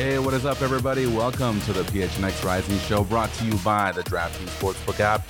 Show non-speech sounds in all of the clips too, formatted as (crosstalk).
Hey, what is up, everybody? Welcome to the PHNX Rising Show, brought to you by the DraftKings Sportsbook app.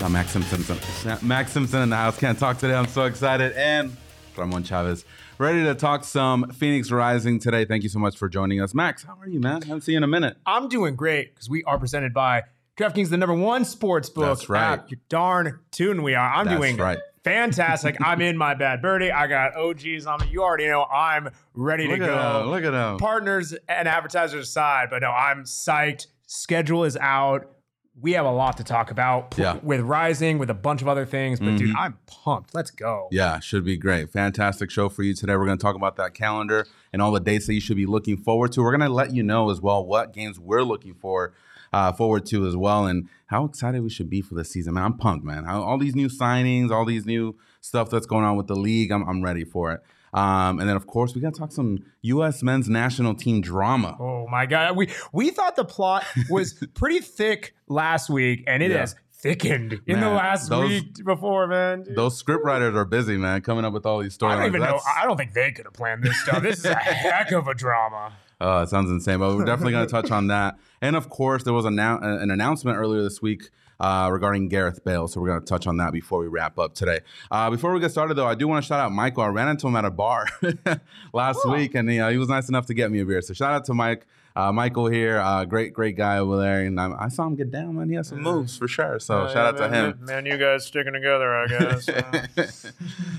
Got Max Simpson, Max Simpson in the house. Can't talk today. I'm so excited. And Ramon Chavez, ready to talk some Phoenix Rising today. Thank you so much for joining us, Max. How are you, man? I haven't seen you in a minute. I'm doing great because we are presented by DraftKings, the number one sports book. That's right. App. You're darn tune we are. I'm That's doing right. Fantastic. I'm in my bad birdie. I got OGs on me. You already know I'm ready Look to go. Look at him. Partners and advertisers aside, but no, I'm psyched. Schedule is out. We have a lot to talk about Yeah. Mm-hmm. with Rising, with a bunch of other things. But dude, I'm pumped. Let's go. Yeah, should be great. Fantastic show for you today. We're going to talk about that calendar and all the dates that you should be looking forward to. We're going to let you know as well what games we're looking for uh, forward to as well, and how excited we should be for this season. Man, I'm pumped, man. All these new signings, all these new stuff that's going on with the league, I'm, I'm ready for it. Um, and then, of course, we got to talk some U.S. men's national team drama. Oh my god, we we thought the plot was (laughs) pretty thick last week, and it Yeah. has thickened in the last those- week before, man. Those script writers are busy, man, coming up with all these storylines. I don't even know. I don't think they could have planned this stuff. This is a (laughs) heck of a drama. Oh, it sounds insane, but we're definitely going to touch on that. (laughs) And of course, there was an, an announcement earlier this week uh, regarding Gareth Bale, so we're going to touch on that before we wrap up today. Uh, before we get started, though, I do want to shout out Michael. I ran into him at a bar (laughs) last week, and uh, he was nice enough to get me a beer. So shout out to Mike. Uh, Michael here, uh, great, great guy over there, and I, I saw him get down, man. He has some moves for sure. So shout out to him. Man, you guys sticking together, I guess. (laughs)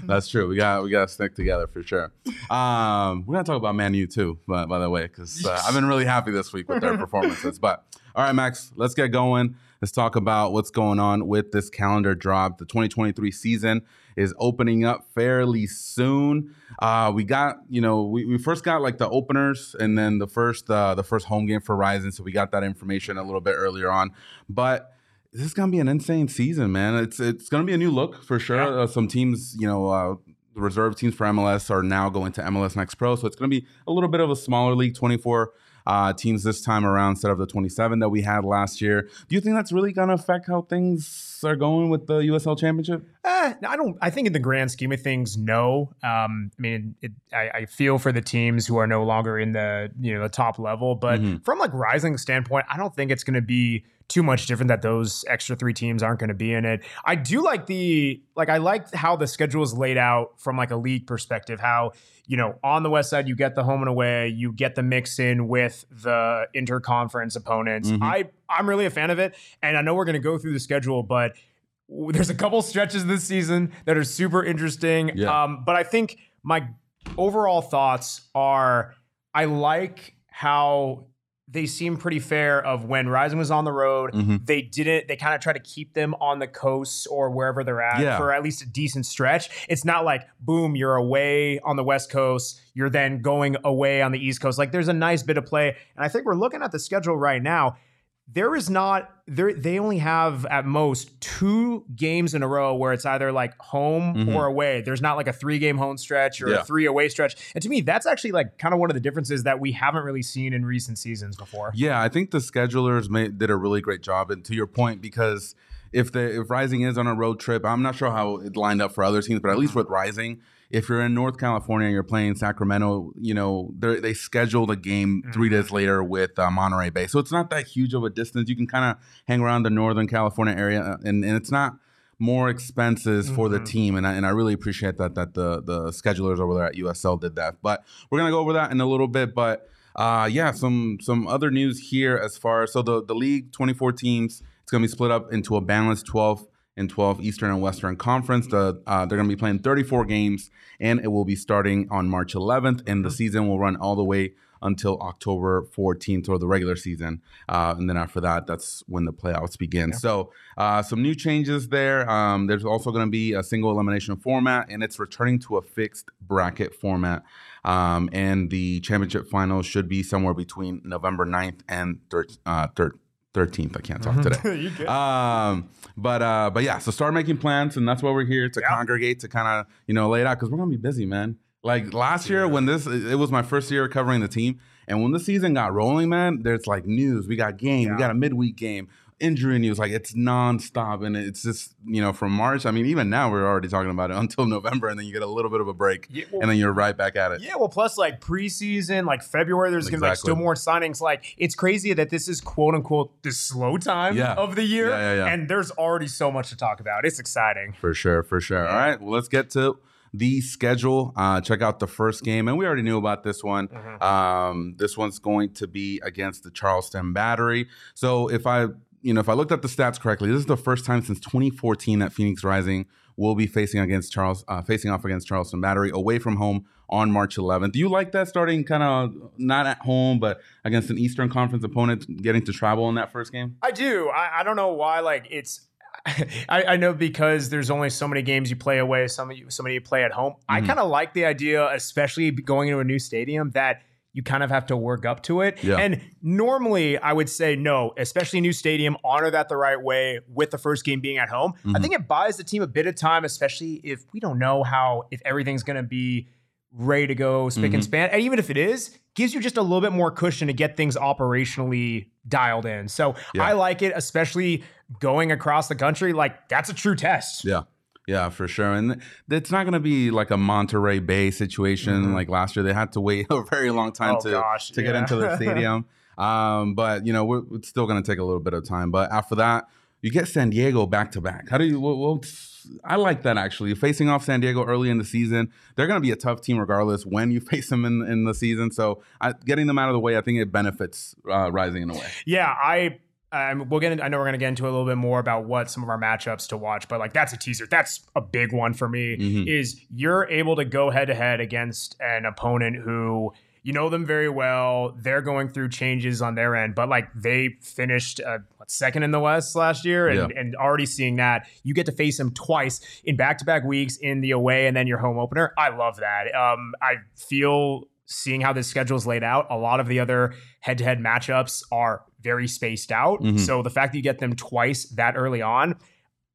That's true. We got we got to stick together for sure. Um, we're gonna talk about Man U too, by, by the way, because uh, I've been really happy this week with their (laughs) performances. But all right, Max, let's get going. Let's talk about what's going on with this calendar drop. The 2023 season is opening up fairly soon. Uh, we got, you know, we, we first got like the openers and then the first uh, the first home game for Rising. So we got that information a little bit earlier on. But this is gonna be an insane season, man. It's it's gonna be a new look for sure. Yeah. Uh, some teams, you know, uh, the reserve teams for MLS are now going to MLS Next Pro, so it's gonna be a little bit of a smaller league, 24 uh, teams this time around instead of the 27 that we had last year. Do you think that's really gonna affect how things are going with the USL Championship? Eh, I don't. I think in the grand scheme of things, no. Um, I mean, it, I, I feel for the teams who are no longer in the you know the top level, but Mhm. from like rising standpoint, I don't think it's going to be too much different that those extra three teams aren't going to be in it. I do like the like I like how the schedule is laid out from like a league perspective. How you know on the west side you get the home and away, you get the mix in with the interconference opponents. Mhm. I I'm really a fan of it, and I know we're going to go through the schedule, but there's a couple stretches this season that are super interesting. Yeah. Um, but I think my overall thoughts are I like how they seem pretty fair of when Rising was on the road, Mhm. they didn't they kind of try to keep them on the coast or wherever they're at Yeah. for at least a decent stretch. It's not like boom, you're away on the west coast, you're then going away on the east coast. Like there's a nice bit of play. And I think we're looking at the schedule right now there is not there they only have at most two games in a row where it's either like home Mhm. or away there's not like a three game home stretch or Yeah. a three away stretch and to me that's actually like kind of one of the differences that we haven't really seen in recent seasons before Yeah, I think the schedulers made, did a really great job. And to your point, because if the if Rising is on a road trip, I'm not sure how it lined up for other teams, but at least with Rising, if you're in North California and you're playing Sacramento, you know they scheduled a game three days later with uh, Monterey Bay, so it's not that huge of a distance. You can kind of hang around the Northern California area, uh, and, and it's not more expenses for the Mhm. team, and I, and I really appreciate that that the the schedulers over there at USL did that. But we're gonna go over that in a little bit, but. Uh, yeah, some some other news here as far as so the the league 24 teams. It's gonna be split up into a balanced 12 and 12 Eastern and Western Conference. The uh, they're gonna be playing 34 games, and it will be starting on March 11th, and the season will run all the way until October 14th or the regular season. Uh, and then after that, that's when the playoffs begin. Yeah. So, uh, some new changes there. Um, there's also going to be a single elimination format, and it's returning to a fixed bracket format. Um, and the championship final should be somewhere between November 9th and 13th. Uh, 13th. I can't talk today. (laughs) um, but uh, but yeah, so start making plans, and that's why we're here to congregate to kind of you know lay it out because we're gonna be busy, man. Like last year when this it was my first year covering the team, and when the season got rolling, man, there's like news. We got game, yeah. we got a midweek game injury news. Like it's nonstop, and it's just you know from March. I mean, even now we're already talking about it (laughs) until November, and then you get a little bit of a break, yeah, well, and then you're right back at it. Yeah, well, plus like preseason, like February, there's exactly. gonna be like still more signings. Like it's crazy that this is quote unquote the slow time yeah. of the year, yeah, and there's already so much to talk about. It's exciting for sure, for sure. All right, well, let's get to the schedule. Uh, check out the first game, and we already knew about this one. Mm-hmm. Um, this one's going to be against the Charleston Battery. So if I you know, if I looked at the stats correctly, this is the first time since 2014 that Phoenix Rising will be facing against Charles, uh, facing off against Charleston Battery away from home on March 11th. Do you like that starting kind of not at home, but against an Eastern Conference opponent, getting to travel in that first game? I do. I, I don't know why. Like it's. (laughs) I, I, know because there's only so many games you play away, some you, so many you play at home. Mm-hmm. I kind of like the idea, especially going into a new stadium, that you kind of have to work up to it. Yeah. And normally I would say no, especially new stadium, honor that the right way with the first game being at home. Mm-hmm. I think it buys the team a bit of time, especially if we don't know how if everything's going to be ready to go spick mm-hmm. and span. And even if it is, gives you just a little bit more cushion to get things operationally dialed in. So yeah. I like it, especially going across the country. Like that's a true test. Yeah. Yeah, for sure. And it's not going to be like a Monterey Bay situation mm-hmm. like last year. They had to wait (laughs) a very long time oh, to gosh, to yeah. get into the (laughs) stadium. um, but you know, we're, it's still going to take a little bit of time. But after that, you get San Diego back to back. How do you? Well, I like that actually. Facing off San Diego early in the season, they're going to be a tough team regardless when you (laughs) face them in, in the season. So I, getting them out of the way, I think it benefits uh, Rising in a way. Yeah, I um, we'll get. In, I know we're gonna get into a little bit more about what some of our matchups to watch, but like that's a teaser. That's a big one for me. Mm-hmm. Is you're able to go head to head against an opponent who you know them very well. They're going through changes on their end, but like they finished uh, what, second in the West last year, and, yeah. and already seeing that you get to face them twice in back to back weeks in the away and then your home opener. I love that. Um, I feel seeing how this schedule is laid out, a lot of the other head to head matchups are very spaced out. Mm-hmm. So the fact that you get them twice that early on,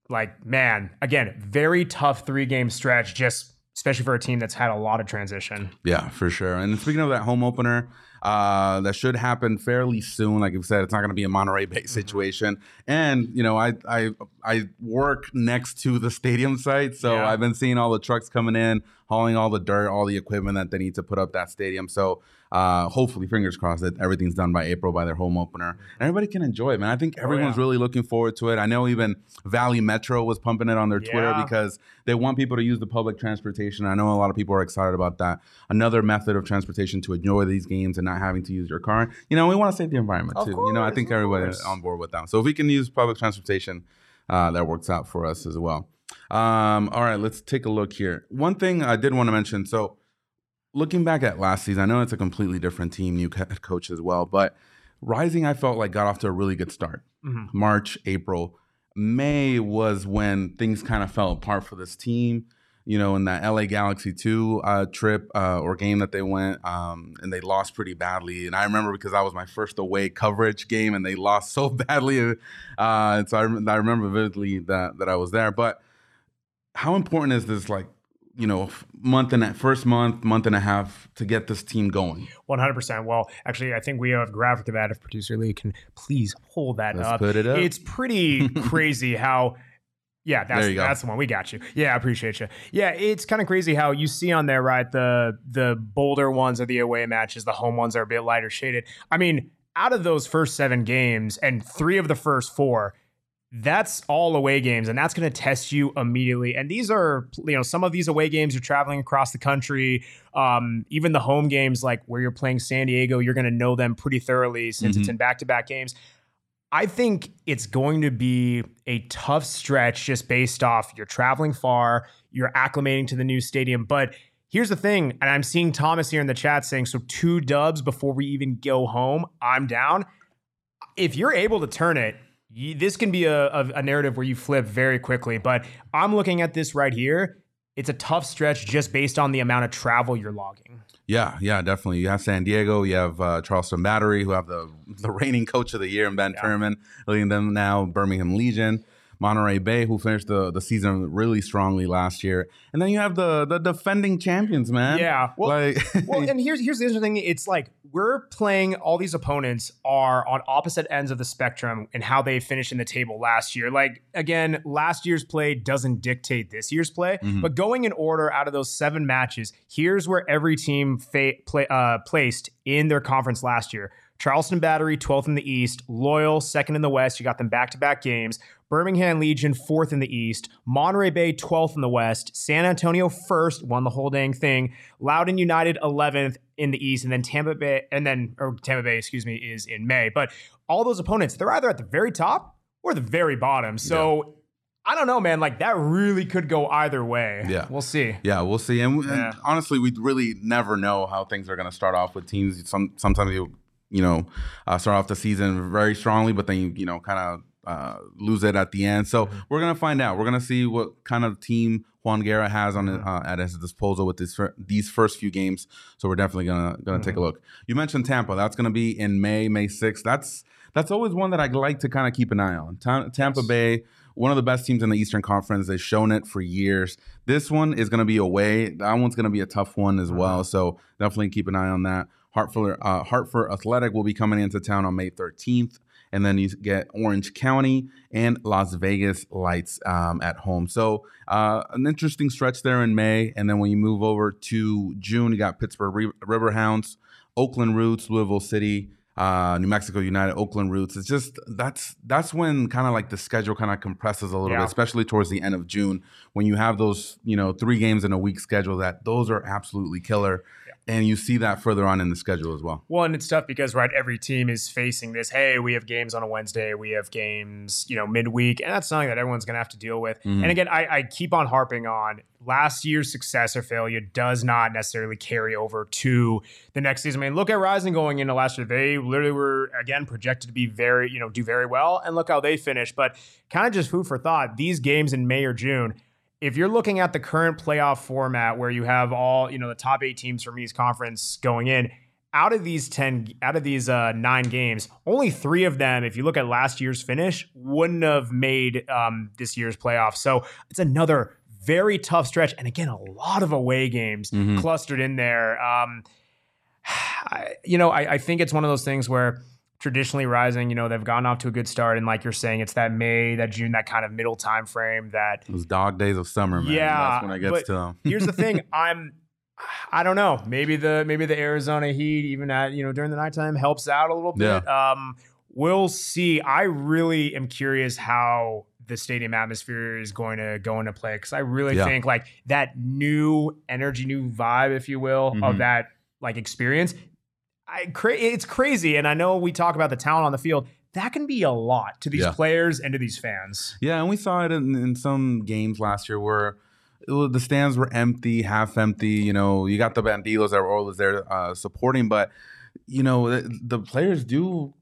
like, man, again, very tough three game stretch, just especially for a team that's had a lot of transition. Yeah, for sure. And speaking of that home opener, uh, that should happen fairly soon. Like you said, it's not going to be a Monterey Bay mm-hmm. situation. And you know, I I I work next to the stadium site, so yeah. I've been seeing all the trucks coming in, hauling all the dirt, all the equipment that they need to put up that stadium. So uh, hopefully, fingers crossed that everything's done by April by their home opener, and everybody can enjoy it, man. I think everyone's oh, yeah. really looking forward to it. I know even Valley Metro was pumping it on their Twitter because they want people to use the public transportation. I know a lot of people are excited about that. Another method of transportation to enjoy these games and not having to use your car. You know, we want to save the environment of too. Course, you know, I think everybody's on board with that. So if we can use public transportation, uh, that works out for us as well. Um, all right, let's take a look here. One thing I did want to mention. So looking back at last season, I know it's a completely different team, new head coach as well, but Rising, I felt like got off to a really good start. Mm-hmm. March, April, May was when things kind of fell apart for this team. You know, in that LA Galaxy 2 uh, trip uh, or game that they went, um, and they lost pretty badly. And I remember because that was my first away coverage game, and they lost (laughs) so badly. Uh, so I, I remember vividly that that I was there. But how important is this like you know month and a first month month and a half to get this team going 100% well actually i think we have a graphic of that if producer lee can please hold that Let's up put it up it's pretty (laughs) crazy how yeah, that's that's the one. We got you. Yeah, I appreciate you. Yeah, it's kind of crazy how you see on there, right? The the bolder ones are the away matches, the home ones are a bit lighter shaded. I mean, out of those first seven games and three of the first four, that's all away games and that's going to test you immediately and these are you know some of these away games you're traveling across the country um, even the home games like where you're playing san diego you're going to know them pretty thoroughly since mm-hmm. it's in back-to-back games i think it's going to be a tough stretch just based off you're traveling far you're acclimating to the new stadium but Here's the thing, and I'm seeing Thomas here in the chat saying, so two dubs before we even go home. I'm down. If you're able to turn it, you, this can be a, a, a narrative where you flip very quickly. But I'm looking at this right here. It's a tough stretch just based on the amount of travel you're logging. Yeah, yeah, definitely. You have San Diego, you have uh, Charleston Battery, who have the (laughs) the reigning coach of the year in Ben Yeah. Pirmann, leading them now. Birmingham Legion, Monterey Bay, who finished the, the season really strongly last year, and then you have the the defending champions, man. Yeah, well- like (laughs) well, and here's here's the interesting thing. It's like we're playing all these opponents are on opposite ends of the spectrum and how they finished in the table last year. Like again, last year's play doesn't dictate this year's play, Mhm. but going in order out of those seven matches, here's where every team fa- play, uh, placed in their conference last year. Charleston Battery, 12th in the East. Loyal, second in the West. You got them back to back games. Birmingham Legion, fourth in the East. Monterey Bay, 12th in the West. San Antonio, first, won the whole dang thing. Loudoun United, 11th in the East. And then Tampa Bay, and then, or Tampa Bay, excuse me, is in May. But all those opponents, they're either at the very top or the very bottom. So I don't know, man. Like that really could go either way. Yeah. We'll see. Yeah, we'll see. And, and honestly, we really never know how things are going to start off with teams. Some sometimes you you know uh, start off the season very strongly, but then you you know kind of uh, lose it at the end. So Mm-hmm. we're gonna find out. We're gonna see what kind of team Juan Guerra has on Mm-hmm. uh, at his disposal with this fir- these first few games. So we're definitely gonna gonna take a Mm-hmm. look. You mentioned Tampa. That's gonna be in May, May sixth. That's that's always one that I like to kind of keep an eye on. Ta- Tampa Bay one of the best teams in the Eastern Conference. They've shown it for years. This one is going to be away. That one's going to be a tough one as well. So definitely keep an eye on that. Hartford, uh, Hartford Athletic will be coming into town on May 13th. And then you get Orange County and Las Vegas Lights um, at home. So uh, an interesting stretch there in May. And then when you move over to June, you got Pittsburgh Ri- Riverhounds, Oakland Roots, Louisville City, uh, New Mexico United, Oakland Roots. It's just that's that's when kind of like the schedule kind of compresses a little Yeah. bit, especially towards the end of June when you have those you know three games in a week schedule. That those are absolutely killer, and you see that further on in the schedule as well. Well, and it's tough because right, every team is facing this. Hey, we have games on a Wednesday. We have games, you know, midweek, and that's something that everyone's going to have to deal with. Mhm. And again, I, I keep on harping on last year's success or failure does not necessarily carry over to the next season. I mean, look at Rising going into last year; they literally were again projected to be very, you know, do very well, and look how they finished. But kind of just food for thought. These games in May or June if you're looking at the current playoff format where you have all you know the top eight teams from each conference going in out of these 10 out of these uh, nine games only three of them if you look at last year's finish wouldn't have made um, this year's playoffs so it's another very tough stretch. And again a lot of away games Mhm. clustered in there. Um, (sighs) I, you know I, I think it's one of those things where traditionally rising you know they've gotten off to a good start and like you're saying it's that may that june that kind of middle time frame that Those dog days of summer, man. Yeah, that's when it gets but to them. (laughs) here's the thing (laughs) i'm i don't know maybe the maybe the arizona heat even at you know during the nighttime helps out a little bit um we'll see i really am curious how the stadium atmosphere is going to go into play because i really Yeah. think like that new energy new vibe if you will Mhm. of that like experience I cra- it's crazy and i know we talk about the talent on the field that can be a lot to these Yeah. players and to these fans Yeah, and we saw it in, in some games last year where the stands were empty, half empty. You know, you got the Bandidos that were always there uh, supporting, but you know the, the players do,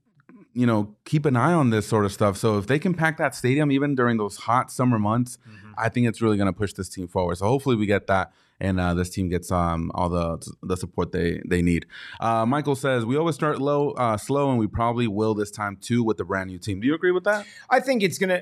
you know, keep an eye on this sort of stuff. So if they can pack that stadium even during those hot summer months, I think it's really going to push this team forward. So hopefully we get that. And uh, this team gets um, all the the support they they need. Uh, Michael says we always start low, uh, slow, and we probably will this time too with the brand new team. Do you agree with that? I think it's gonna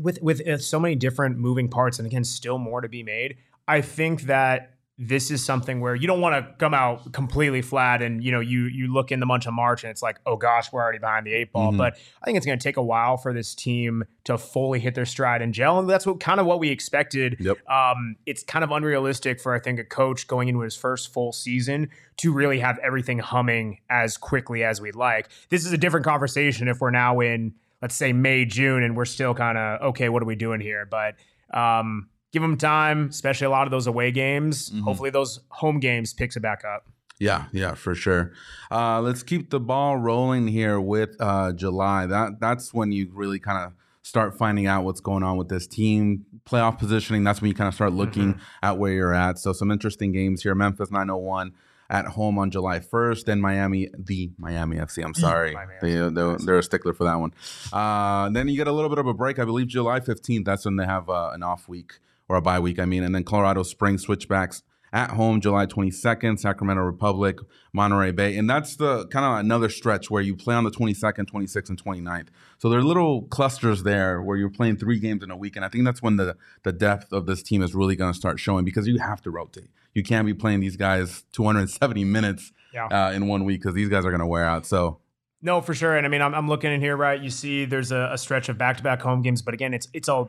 with with uh, so many different moving parts, and again, still more to be made. I think that this is something where you don't want to come out completely flat, and you know, you you look in the month of March, and it's like, oh gosh, we're already behind the eight ball. Mhm. But I think it's gonna take a while for this team to fully hit their stride and gel, and that's what kind of what we expected. Yep. Um, it's kind of unrealistic for I think a coach going into his first full season to really have everything humming as quickly as we'd like. This is a different conversation if we're now in let's say May, June, and we're still kind of okay. What are we doing here? But um, give them time, especially a lot of those away games. Mhm. Hopefully, those home games picks it back up. Yeah, yeah, for sure. Uh, let's keep the ball rolling here with uh, July. That that's when you really kind of start finding out what's going on with this team, playoff positioning. That's when you kind of start looking Mhm. at where you're at. So some interesting games here. Memphis 901 at home on July 1st, then Miami, the Miami FC. I'm sorry, they they're they're a stickler for that one. Uh, then you get a little bit of a break. I believe July 15th. That's when they have uh, an off week or a bye week. I mean, and then Colorado Springs switchbacks at home July 22nd, Sacramento Republic, Monterey Bay. And that's the kind of another stretch where you play on the 22nd, 26th, and 29th. So there are little clusters there where you're playing three games in a week. And I think that's when the, the depth of this team is really going to start showing because you have to rotate. You can't be playing these guys 270 (laughs) minutes Yeah. uh, in one week because these guys are going to wear out. So No, for sure. And I mean, I'm, I'm looking in here, right? You see, there's a, a stretch of back-to-back home games, but again, it's it's a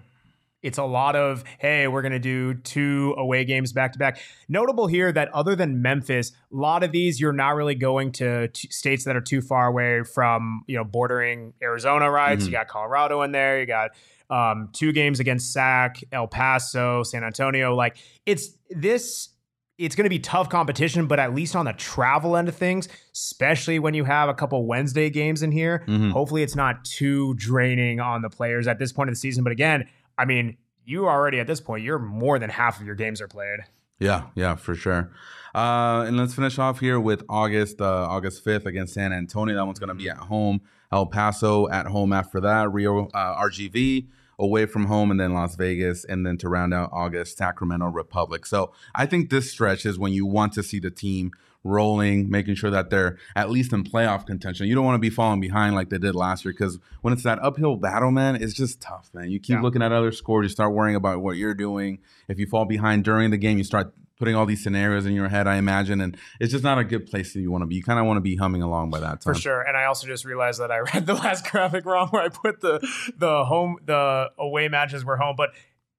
it's a lot of hey, we're gonna do two away games back to back. Notable here that other than Memphis, a lot of these you're not really going to t- states that are too far away from you know bordering Arizona, right? So Mhm. you got Colorado in there. You got um, two games against Sac, El Paso, San Antonio. Like it's this it's going to be tough competition, but at least on the travel end of things, especially when you have a couple Wednesday games in here, Mhm. hopefully it's not too draining on the players at this point of the season. But again, I mean, you already at this point, you're more than half of your games are played. Yeah, yeah, for sure. Uh, and let's finish off here with August, uh, August 5th against San Antonio. That one's going to be at home. El Paso at home after that. Rio uh, RGV away from home, and then Las Vegas, and then to round out August, Sacramento Republic. So I think this stretch is when you want to see the team rolling, making sure that they're at least in playoff contention. You don't want to be falling behind like they did last year because when it's that uphill battle, man, it's just tough, man. You keep Yeah. looking at other scores, you start worrying about what you're doing. If you fall behind during the game, you start putting all these scenarios in your head, I imagine, and it's just not a good place that you want to be. You kind of want to be humming along by that time. For sure. And I also just realized that I (laughs) read the last graphic wrong where I put the the home the away matches were home. But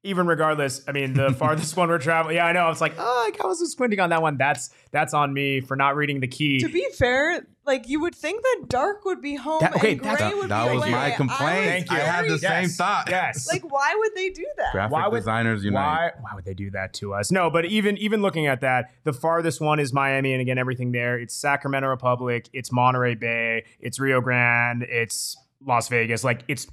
even regardless, I mean the (laughs) farthest one we're traveling. Yeah, I know. It's like, oh, I was just squinting on that one. That's that's on me for not reading the key. To be fair, like you would think that dark would be home That- okay, and gray That, would that be was away. my I complaint. Thank you. I had the Yes. same thought. Yes. Like, why would they do that? Graphic Why would- designers unite. Why why would they do that to us? No, but even even looking at that, the farthest one is Miami, and again, everything there. It's Sacramento Republic, it's Monterey Bay, it's Rio Grande, it's Las Vegas. Like it's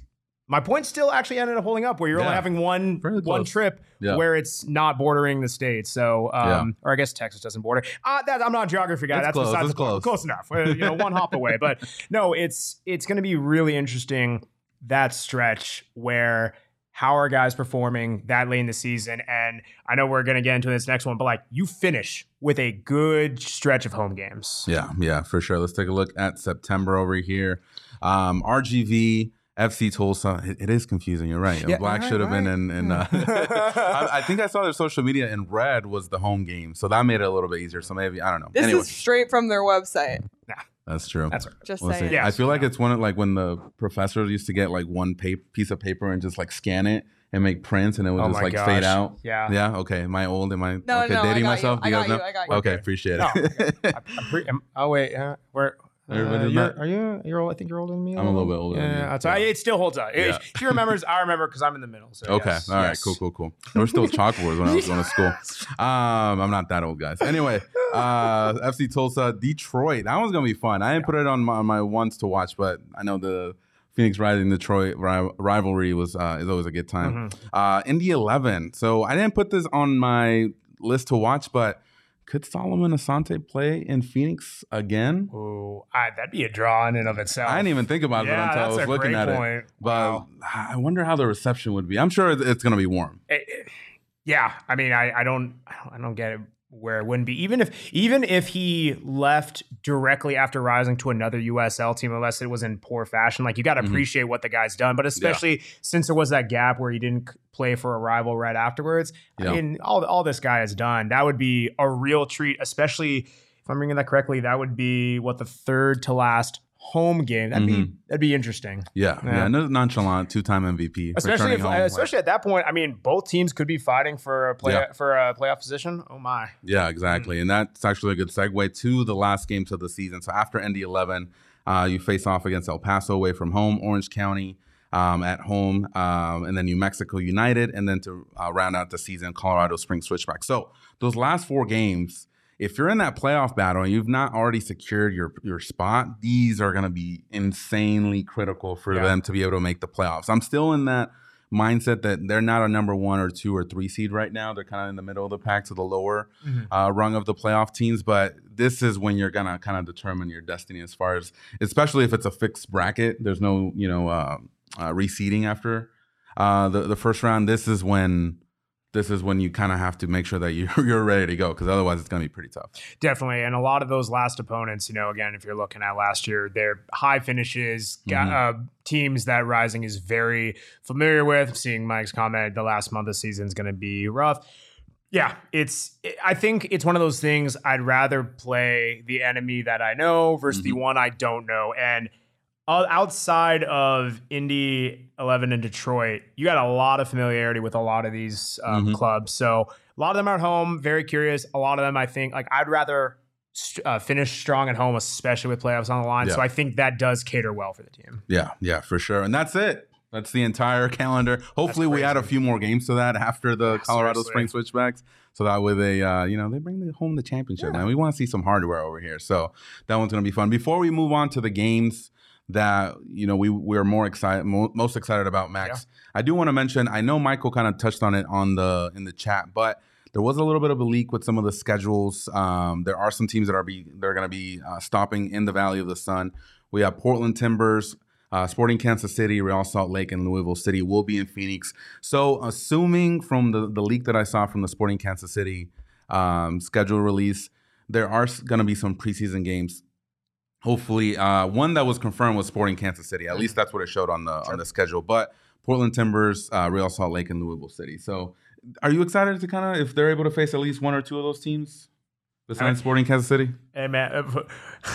my point still actually ended up holding up where you're only having one Fairly one close. trip Yeah. where it's not bordering the state. So um or I guess Texas doesn't border. Uh, that, I'm not a geography guy. It's That's close, besides it's the close. Close enough. Uh, you know, one hop away. (laughs) But no, it's it's going to be really interesting that stretch where how are guys performing that late in the season? And I know we're going to get into this next one, but like you finish with a good stretch of home games. Yeah, yeah, for sure. Let's take a look at September over here. Um, RGV, FC Tulsa. It, it is confusing. You're right. Yeah, Black right, should have been in. in uh, (laughs) I, I think I saw their social media in red was the home game, so that made it a little bit easier. So maybe I don't know. This anyway, is straight from their website. Yeah. That's true. That's right. Just We'll saying. Yeah. I feel like it's one of like when the professors used to get like one pa- piece of paper and just like scan it and make prints, and it would Oh just like gosh. fade out. Yeah. Yeah. Okay. Am I old? Am I No, okay? no, I dating got myself? you. Do I guys got know? you. I got you. Okay. Okay. Appreciate No, it. (laughs) I'm pre- am- oh wait, uh, where? Uh, you're, are you? You're. old- I think you're older than me. I'm a little bit older Yeah, than you. Yeah. It still holds up. Yeah. She remembers. I remember because I'm in the middle. So Okay. yes, All right. yes. Cool. Cool. Cool. There were still (laughs) chalkboards when I was going to school. Um, I'm not that old, guys. Anyway, uh, FC Tulsa, Detroit. That one's gonna be fun. I didn't put it on my, on my ones to watch, but I know the Phoenix Rising Detroit ri- rivalry was uh, is always a good time. Mhm. Uh, Indy 11. So I didn't put this on my list to watch, but could Solomon Asante play in Phoenix again? Ooh, I, that'd be a draw in and of itself. I didn't even think about it until I was looking at it. point. But Wow. I wonder how the reception would be. I'm sure it's going to be warm. it- it- yeah, I mean, I I don't, I don't get it where it wouldn't be. Even if, even if he left directly after rising to another USL team, unless it was in poor fashion, like you got to Mhm. appreciate what the guy's done. But especially since there was that gap where he didn't play for a rival right afterwards. Yeah. I mean, all all this guy has done, that would be a real treat. Especially if I'm reading that correctly, that would be what the third to last home game. That'd be Mhm. that'd be interesting. Yeah, yeah, Yeah. no- nonchalant, two-time MVP, Especially if, home, uh, like- especially at that point, I mean, both teams could be fighting for a play Yeah. for a playoff position. Oh my! Yeah, exactly. And that's actually a good segue to the last games of the season. So after Indy eleven, uh, you face off against El Paso away from home, Orange County um, at home, um, and then New Mexico United, and then to uh, round out the season, Colorado Springs Switchback. So those last four games, if you're in that playoff battle and you've not already secured your your spot, these are going to be insanely critical for Yeah. them to be able to make the playoffs. I'm still in that mindset that they're not a number one or two or three seed right now. They're kind of in the middle of the pack to the lower Mhm. uh, rung of the playoff teams. But this is when you're gonna kind of determine your destiny as far as, especially if it's a fixed bracket. There's no you know uh, uh, reseeding after uh, the the first round. This is when. This is when you kind of have to make sure that you're, (laughs) you're ready to go because otherwise it's going to be pretty tough. Definitely. And a lot of those last opponents, you know, again, if you're looking at last year, they're high finishes, Mhm. uh, teams that Rising is very familiar with. Seeing Mike's comment, the last month of the season is going to be rough. Yeah, it's. I think it's one of those things. I'd rather play the enemy that I know versus the one I don't know. And outside of Indy 11 and Detroit, you got a lot of familiarity with a lot of these um, Mhm. clubs. So a lot of them are at home. Very curious. A lot of them, I think, like I'd rather st- uh, finish strong at home, especially with playoffs on the line. So I think that does cater well for the team. Yeah, yeah, for sure. And that's it. That's the entire calendar. Hopefully, we add a few more games to that after the Yeah, Colorado seriously. Spring Switchbacks, so that way they, uh, you know, they bring the, home the championship. Man, we want to see some hardware over here, so that one's gonna be fun. Before we move on to the games that you know we we're more excited, mo- most excited about, Max. I do want to mention. I know Michael kind of touched on it on the in the chat, but there was a little bit of a leak with some of the schedules. Um, there are some teams that are be they're going to be uh, stopping in the Valley of the Sun. We have Portland Timbers, uh, Sporting Kansas City, Real Salt Lake, and Louisville City will be in Phoenix. So, assuming from the the leak that I saw from the Sporting Kansas City um, schedule release, there are going to be some preseason games. Hopefully, uh, one that was confirmed was Sporting Kansas City. At least that's what it showed on the on the schedule. But Portland Timbers, uh, Real Salt Lake, and Louisville City. So, are you excited to kind of if they're able to face at least one or two of those teams besides Sporting Kansas City? Hey man,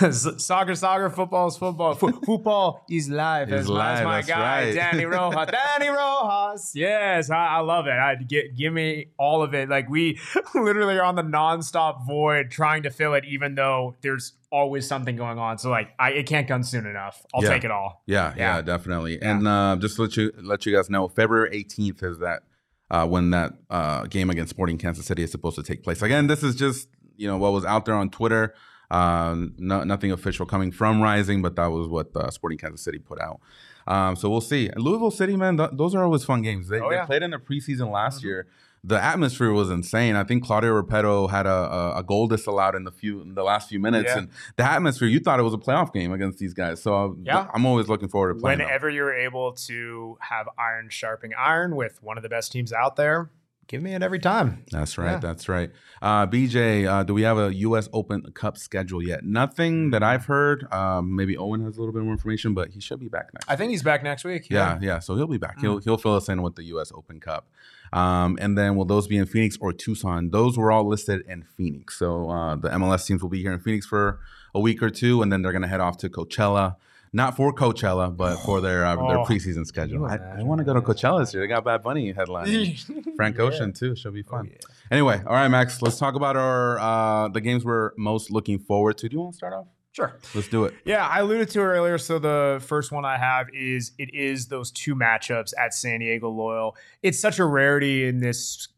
uh, (laughs) soccer, soccer, football is football. Fo- (laughs) football is live. Is As my, as live, my that's guy, right. Danny (laughs) Rojas. Dani Rojas. Yes, I, I love it. I get give me all of it. Like we literally are on the nonstop void trying to fill it, even though there's always something going on. So like, I it can't come soon enough. I'll Yeah. take it all. Yeah, yeah, Yeah. definitely. And uh, just to let you let you guys know, February 18th is that uh, when that uh, game against Sporting Kansas City is supposed to take place. Again, this is just you know what was out there on Twitter. Uh, no, nothing official coming from Rising, but that was what uh, Sporting Kansas City put out. Um, so we'll see. Louisville City, man, th- those are always fun games. They, Oh, they played in the preseason last year. The atmosphere was insane. I think Claudio Repetto had a, a, a goal disallowed in the few in the last few minutes, Yeah. and the atmosphere. You thought it was a playoff game against these guys. So uh, Yeah. I'm always looking forward to playing. them. Whenever you're able to have iron sharpening iron with one of the best teams out there, give me it every time. That's right. Yeah. That's right. Uh, BJ, uh, do we have a U.S. Open Cup schedule yet? Nothing that I've heard. Um, maybe Owen has a little bit more information, but he should be back next. I think he's back next week. yeah, yeah. So he'll be back. He'll Mm. he'll fill us in with the U.S. Open Cup. Um, and then will those be in Phoenix or Tucson? Those were all listed in Phoenix. So uh, the MLS teams will be here in Phoenix for a week or two, and then they're going to head off to Coachella. Not for Coachella, but for (sighs) their uh, their Oh, preseason schedule. I, I want to go to? Coachella this year. They got Bad Bunny headline. (laughs) Frank Yeah. Ocean too. Should be fun. Oh, yeah. Anyway, all right, Max. Let's talk about our uh, the games we're most looking forward to. Do you want to start off? Sure. Let's do it. Yeah, I alluded to it earlier. So the first one I have is it is those two matchups at San Diego Loyal. It's such a rarity in this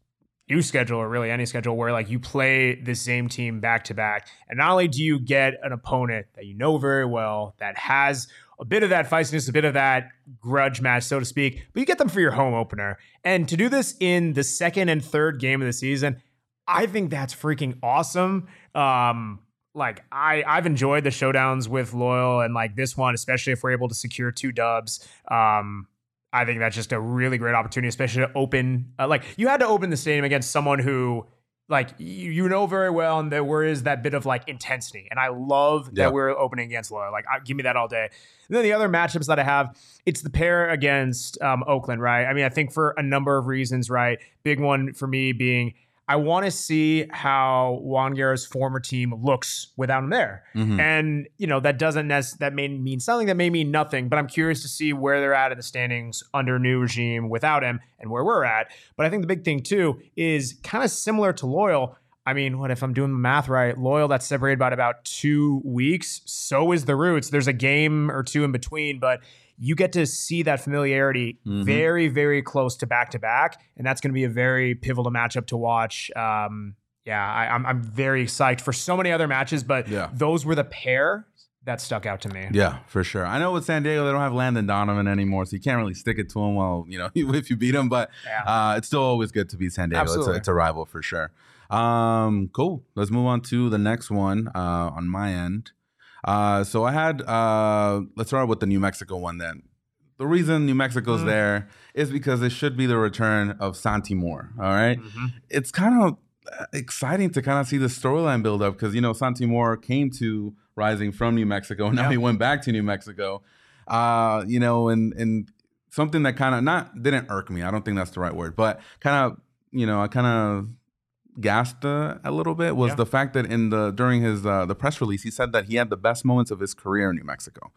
new schedule or really any schedule where like you play the same team back to back. And not only do you get an opponent that you know very well that has a bit of that feistiness, a bit of that grudge match, so to speak, but you get them for your home opener. And to do this in the second and third game of the season, I think that's freaking awesome. Um, like I I've enjoyed the showdowns with Loyal and like this one, especially if we're able to secure two dubs. Um, I think that's just a really great opportunity, especially to open uh, like you had to open the stadium against someone who like you, you know very well, and there is that bit of like intensity, and I love Yeah. that we're opening against Loyal. Like, I, give me that all day. And then the other matchups that I have, it's the pair against um, Oakland, right? I mean, I think for a number of reasons, right? Big one for me being I want to see how Juan Guerra's former team looks without him there. Mhm. And you know that doesn't nec- that may mean something that may mean nothing, but I'm curious to see where they're at in the standings under new regime without him and where we're at. But I think the big thing too is kind of similar to Loyal. I mean, what if I'm doing the math right? Loyal that's separated by about two weeks. So is the Roots. There's a game or two in between, but you get to see that familiarity Mhm. very, very close to back to back, and that's going to be a very pivotal matchup to watch. Um, yeah, I, I'm I'm very psyched for so many other matches, but Yeah. those were the pair that stuck out to me. Yeah, for sure. I know with San Diego they don't have Landon Donovan anymore, so you can't really stick it to him. Well, you know, (laughs) if you beat him, but Yeah. uh, it's still always good to beat San Diego. It's a, it's a rival for sure. Um, cool. Let's move on to the next one uh, on my end. Uh, so I had uh, let's start with the New Mexico one then. The reason New Mexico's Mm. there is because it should be the return of Santi Moar. All right? Mhm. it's kind of uh, exciting to kind of see the storyline build up because you know Santi Moar came to Rising from New Mexico, and (laughs) now Yeah. he went back to New Mexico. Uh, you know, and and something that kind of not didn't irk me. I don't think that's the right word, but kind of you know I kind of gasped uh, a little bit was Yeah. the fact that in the during his uh, the press release he said that he had the best moments of his career in New Mexico.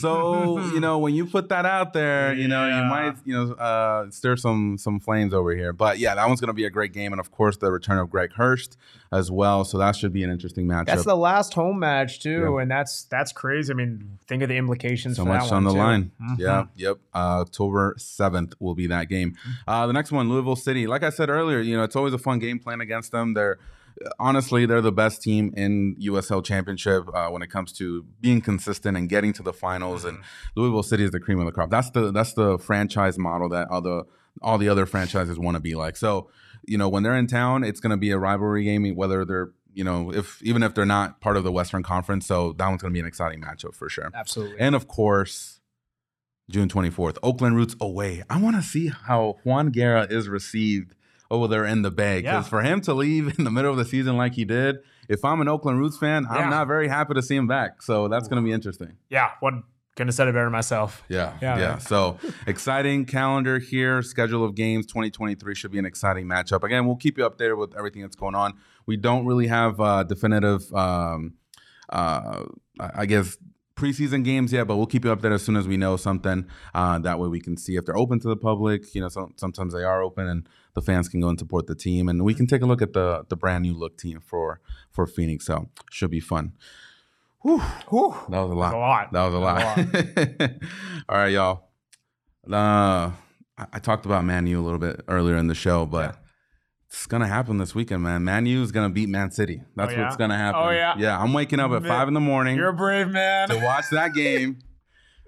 So you know when you put that out there, you know you might you know uh, stir some some flames over here. But yeah, that one's gonna be a great game, and of course the return of Greg Hurst as well. So that should be an interesting matchup. That's the last home match too, Yeah. and that's that's crazy. I mean, think of the implications. so for much on the too. line. Mhm. Yeah, yep. Uh, October seventh will be that game. Uh, the next one, Louisville City. Like I said earlier, you know it's always a fun game plan against them. They're honestly they're the best team in USL Championship uh, when it comes to being consistent and getting to the finals. And Louisville City is the cream of the crop. That's the that's the franchise model that all the all the other franchises want to be like. So you know when they're in town, it's going to be a rivalry game, whether they're you know if even if they're not part of the Western Conference. So that one's going to be an exciting matchup for sure. Absolutely. And of course, June 24th, Oakland Roots away. I want to see how Juan Guerra is received over there in the Bay. Because Yeah. for him to leave (laughs) in the middle of the season like he did, if I'm an Oakland Roots fan, Yeah. I'm not very happy to see him back. So that's going to be interesting. yeah, what couldn't have said it better myself. Yeah, Yeah, yeah. So exciting calendar here. Schedule of games 2023 should be an exciting matchup. Again, we'll keep you updated with everything that's going on. We don't really have uh, definitive, um, uh, I guess, preseason games yet, but we'll keep you updated as soon as we know something. Uh, that way we can see if they're open to the public. You know, some, sometimes they are open, and the fans can go and support the team, and we can take a look at the the brand new look team for for Phoenix. So should be fun. Whew. Whew. That was a lot. a lot. That was a That lot. (laughs) All right, y'all. Uh, I, I talked about Man U a little bit earlier in the show, but it's gonna happen this weekend, man. Man U is gonna beat Man City. That's Oh, yeah? what's gonna happen. Oh, yeah? Yeah, I'm waking up at Man, five in the morning You're a brave man. to watch that game. (laughs)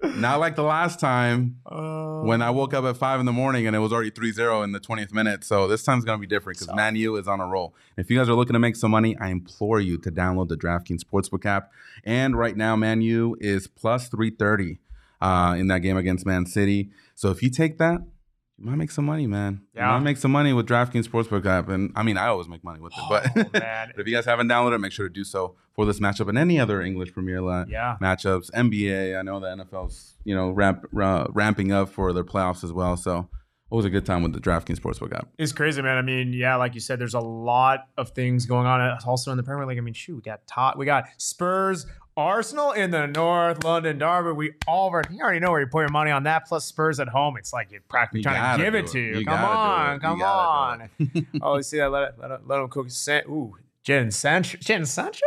Not like the last time Uh, when I woke up at five in the morning and it was already 3-0 in the 20th minute. So this time's gonna be different because So- Man U is on a roll. If you guys are looking to make some money, I implore you to download the DraftKings Sportsbook app. And right now, Man U is plus 330 uh, in that game against Man City. So if you take that, you might make some money, man. You Yeah. might make some money with DraftKings Sportsbook app. And I mean, I always make money with it. But, Oh, (laughs) but if you guys haven't downloaded it, make sure to do so for this matchup and any other English Premier League yeah. matchups. NBA, I know the NFL's you know ramp, uh, ramping up for their playoffs as well. So always a good time with the DraftKings Sportsbook app. It's crazy, man. I mean, yeah, like you said, there's a lot of things going on uh, also in the Premier League. I mean, shoot, we got top, we got Spurs, Arsenal in the North London Derby. We all you already know where you put your money on that. Plus Spurs at home, it's like you're practically You trying gotta give it it. to you. You come on, come on. (laughs) oh, you see that? Let it, let, let him cook. San, ooh, Jen Sancho. Jen Sancho?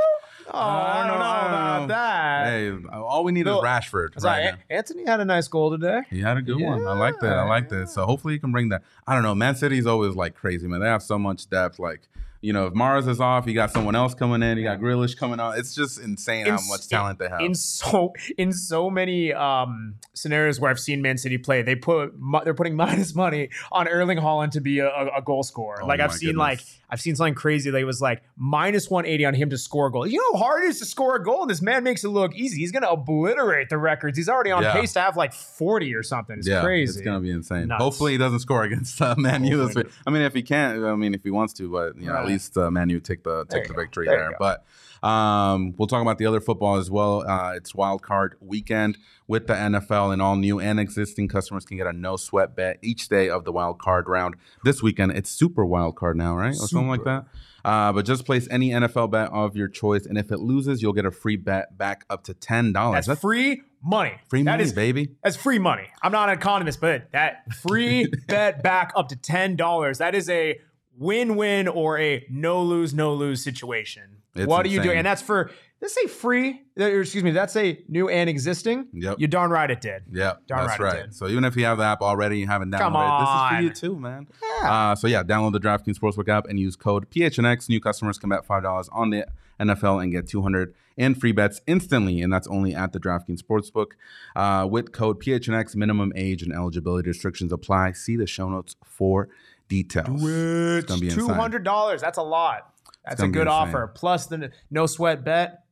Oh, I don't know about that. Hey, all we need is Rashford right. Antony had a nice goal today. He had a good one. I like that. I like that. So hopefully he can bring that. I don't know. Man City's always like crazy, man. They have so much depth. Like, you know, if Mars is off, you got someone else coming in. You got Grealish coming on. It's just insane In how much talent they have. in so in so many um, scenarios where I've seen Man City play, they put they're putting (laughs) minus money on Erling Haaland to be a, a, a goal scorer. Oh like I've seen goodness. like I've seen something crazy. It was like minus one eighty on him to score a goal. You know how hard it is to score a goal, and this man makes it look easy. He's gonna obliterate the records. He's already on Yeah. pace to have like forty or something. It's yeah, crazy. It's gonna be insane. Nuts. Hopefully he doesn't score against uh, Man U. this week. I mean, if he can't, I mean, if he wants to, but you know, at least uh, Man U take the take the go. victory There there. But um, we'll talk about the other football as well. Uh, it's wild card weekend with the NFL, and all new and existing customers can get a no sweat bet each day of the wild card round. This weekend, it's super wild card now, right, or something like that. Uh, but just place any NFL bet of your choice, and if it loses, you'll get a free bet back up to ten dollars. That's free money. free That money, is- baby. That's free money. I'm not an economist, but that free (laughs) bet back up to ten dollars. That is a win-win or a no lose no lose situation. It's what are you doing? And that's for let's say free. Or excuse me, that's a new and existing. Yep. You darn right it did. Yep. Darn that's right it right. did. So even if you have the app already you haven't downloaded Come it, this is for you too, man. Uh, so yeah, download the DraftKings Sportsbook app and use code PHNX. New customers can bet five dollars on the NFL and get two hundred in free bets instantly, and that's only at the DraftKings Sportsbook. Uh, with code PHNX, minimum age and eligibility restrictions apply. See the show notes for details. It's gonna be Two dollars. That's a lot. That's a good offer. Plus the no sweat bet.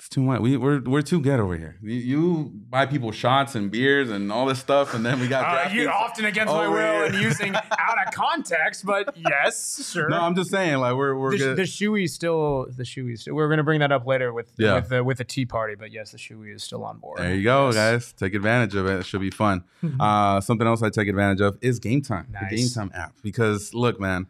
It's too much. We, we're we're too good over here. You, you buy people shots and beers and all this stuff, and then we got. (laughs) Uh, you DraftKings often against my will here. and using (laughs) out of context, but yes, sure. No, I'm just saying, like we're we're the, good. the shoey still the shoey still, we're gonna bring that up later with Yeah. with the with the tee party but yes the shoey is still on board There you go, Yes. guys. Take advantage of it. It should be fun. (laughs) uh, something else I take advantage of is Game Time, the Game Time app. Because look, man,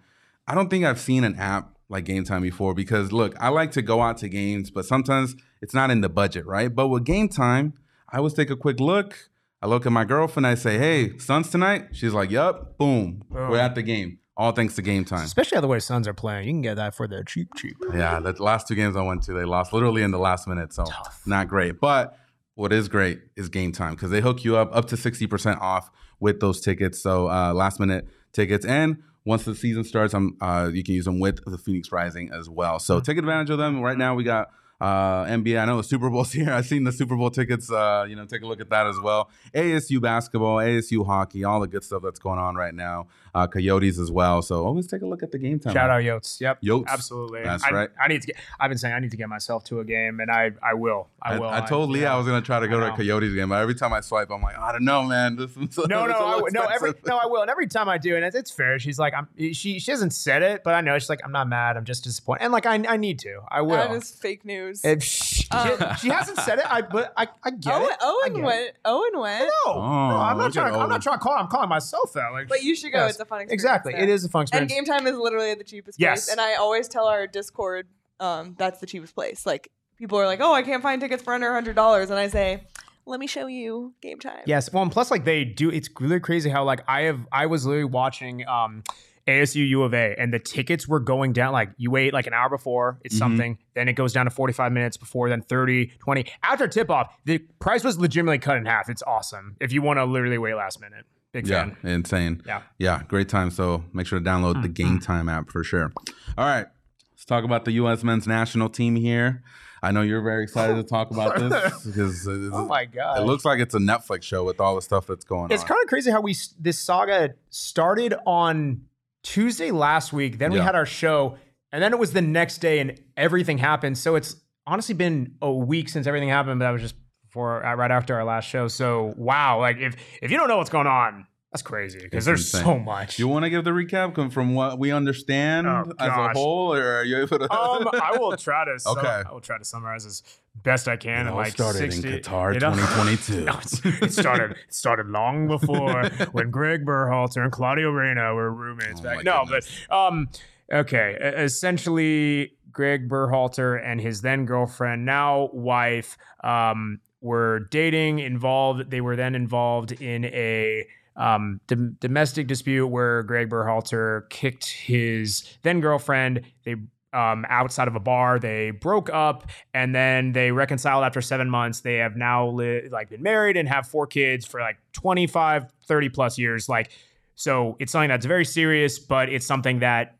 I don't think I've seen an app like Game Time before. Because look, I like to go out to games, but sometimes it's not in the budget, right? But with Game Time, I always take a quick look. I look at my girlfriend. I say, "Hey, Suns tonight." She's like, "Yup." Boom. Boom. We're at the game. All thanks to Game Time. especially how the way Suns are playing you can get that for the cheap cheap Yeah, the last two games I went to, they lost literally in the last minute, so not great. But what is great is game time because they hook you up up to sixty percent off with those tickets. So uh, last minute tickets, and once the season starts, um, uh, you can use them with the Phoenix Rising as well. So take advantage of them. Right now, we got. Uh, NBA. I know the Super Bowl's (laughs) here. I've seen the Super Bowl tickets. Uh, you know, take a look at that as well. ASU basketball, ASU hockey, all the good stuff that's going on right now. Uh, Coyotes as well. So always take a look at the game time. shout out Yotes yep Yotes. absolutely That's I, right. I need to get I've been saying I need to get myself to a game and I I will I, I, will I told Leah yeah. I was gonna try to go to a. Coyotes game, but every time I swipe, I'm like, I don't know, man. This is no, no, it's a I, little no, every, no, I will. And every time I do, and it's, it's fair. She's like, I'm. She she hasn't said it, but I know she's like, I'm not mad. I'm just disappointed. And like, I I need to. I will. That is fake news. If she, Um, she hasn't said it, I but I, I get Owen, it. Owen get went. it. Owen went. No, no, I'm Oh, not trying. To, I'm not trying to call. I'm calling myself out. Like, But you should go. Yes. It's a fun experience. exactly. there. It is a fun experience. And game time is literally the cheapest Yes. place. And I always tell our Discord, um, that's the cheapest place. Like people are like, oh, I can't find tickets for under hundred dollars, and I say, let me show you game time. Yes. Well, and plus, like they do. It's really crazy how like I have. I was literally watching um, ASU U of A, and the tickets were going down. Like you wait like an hour before, it's Mhm. something. Then it goes down to 45 minutes before, then 30, 20. After tip off, the price was legitimately cut in half. It's awesome if you want to literally wait last minute. Big Yeah, fan. insane. Yeah. Yeah, great time. So make sure to download the Mm-hmm. Game Time app for sure. All right, let's talk about the U.S. men's national team here. I know you're very excited to talk about this (laughs) because it, Oh my god. it looks like it's a Netflix show with all the stuff that's going It's on. It's kind of crazy how we this saga started on Tuesday last week. Then we Yeah. had our show, and then it was the next day, and everything happened. So it's honestly been a week since everything happened, but I was just before uh, right after our last show. So wow, like if if you don't know what's going on, that's crazy because there's insane. so much. you want to give the recap com- from what we understand Oh, as a whole, or are you able to? um, I will try to. (laughs) sum- Okay. I will try to summarize as best I can. It all like started in Qatar you know? (laughs) 2022. No, it started. It started long before (laughs) when Greg Berhalter and Claudio Reyna were roommates Oh back. No, goodness. but um, okay. Essentially, Greg Berhalter and his then girlfriend, now wife, um, were dating. Involved. They were then involved in a um, dom- domestic dispute where Greg Berhalter kicked his then girlfriend. They um, outside of a bar. They broke up and then they reconciled after seven months. They have now li- like been married and have four kids for like 25, 30 plus years. Like, so it's something that's very serious, but it's something that,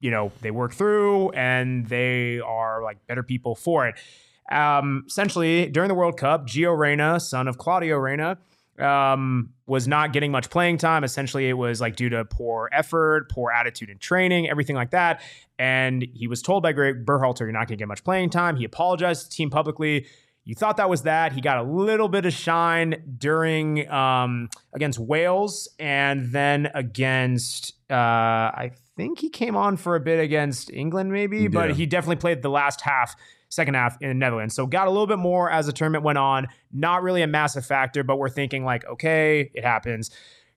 you know, they work through and they are like better people for it. Um, essentially, during the World Cup, Gio Reyna, son of Claudio Reyna, um, was not getting much playing time. Essentially, it was like due to poor effort, poor attitude in training, everything like that. And he was told by Greg Berhalter, "You're not going to get much playing time." He apologized to the team publicly. You thought that was that. He got a little bit of shine during um, against Wales, and then against uh, I think he came on for a bit against England, maybe, but he definitely played the last half second half in the Netherlands. So got a little bit more as the tournament went on. Not really a massive factor, but we're thinking like, okay, it happens.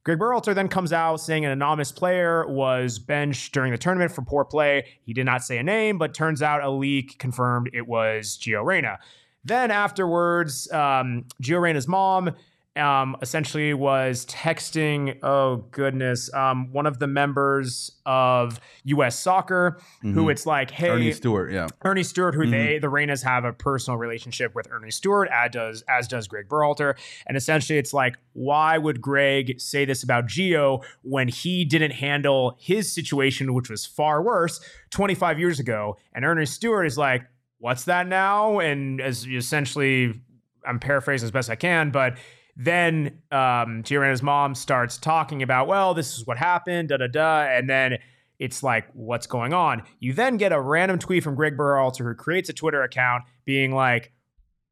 Greg Berhalter then comes out saying an anonymous player was benched during the tournament for poor play. He did not say a name, but turns out a leak confirmed it was Gio Reyna. Then afterwards, um, Gio Reyna's mom um, essentially was texting, oh goodness, um, one of the members of U.S. Soccer, who Mhm. it's like, hey, Ernie Stewart, yeah. Ernie Stewart, who Mhm. they the Reynas have a personal relationship with Ernie Stewart, as does as does Greg Berhalter, and essentially it's like, why would Greg say this about Gio when he didn't handle his situation, which was far worse, 25 years ago? And Ernie Stewart is like, what's that now? And as essentially, I'm paraphrasing as best I can, but then um, Gio Reyna's mom starts talking about, well, this is what happened, da da da, and then it's like, what's going on? You then get a random tweet from Greg Berhalter who creates a Twitter account being like,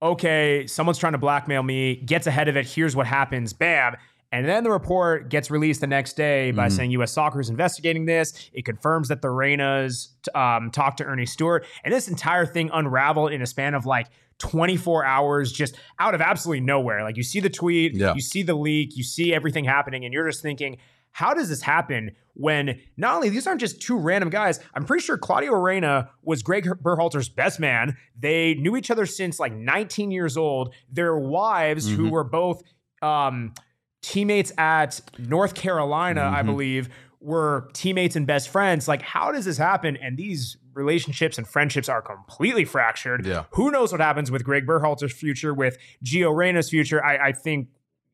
okay, someone's trying to blackmail me, gets ahead of it, here's what happens, bam. And then the report gets released the next day by Mhm. saying U.S. Soccer is investigating this. It confirms that the Reynas um, talked to Ernie Stewart. And this entire thing unraveled in a span of like 24 hours, just out of absolutely nowhere. Like you see the tweet, Yeah. you see the leak, you see everything happening, and you're just thinking, how does this happen when not only these aren't just two random guys? I'm pretty sure Claudio Reyna was Greg Berhalter's best man. They knew each other since like 19 years old. Their wives, who Mhm. were both um, teammates at North Carolina, I Mhm. believe, were teammates and best friends. Like, how does this happen? And these relationships and friendships are completely fractured. Yeah. Who knows what happens with Greg Berhalter's future, with Gio Reyna's future? I, I think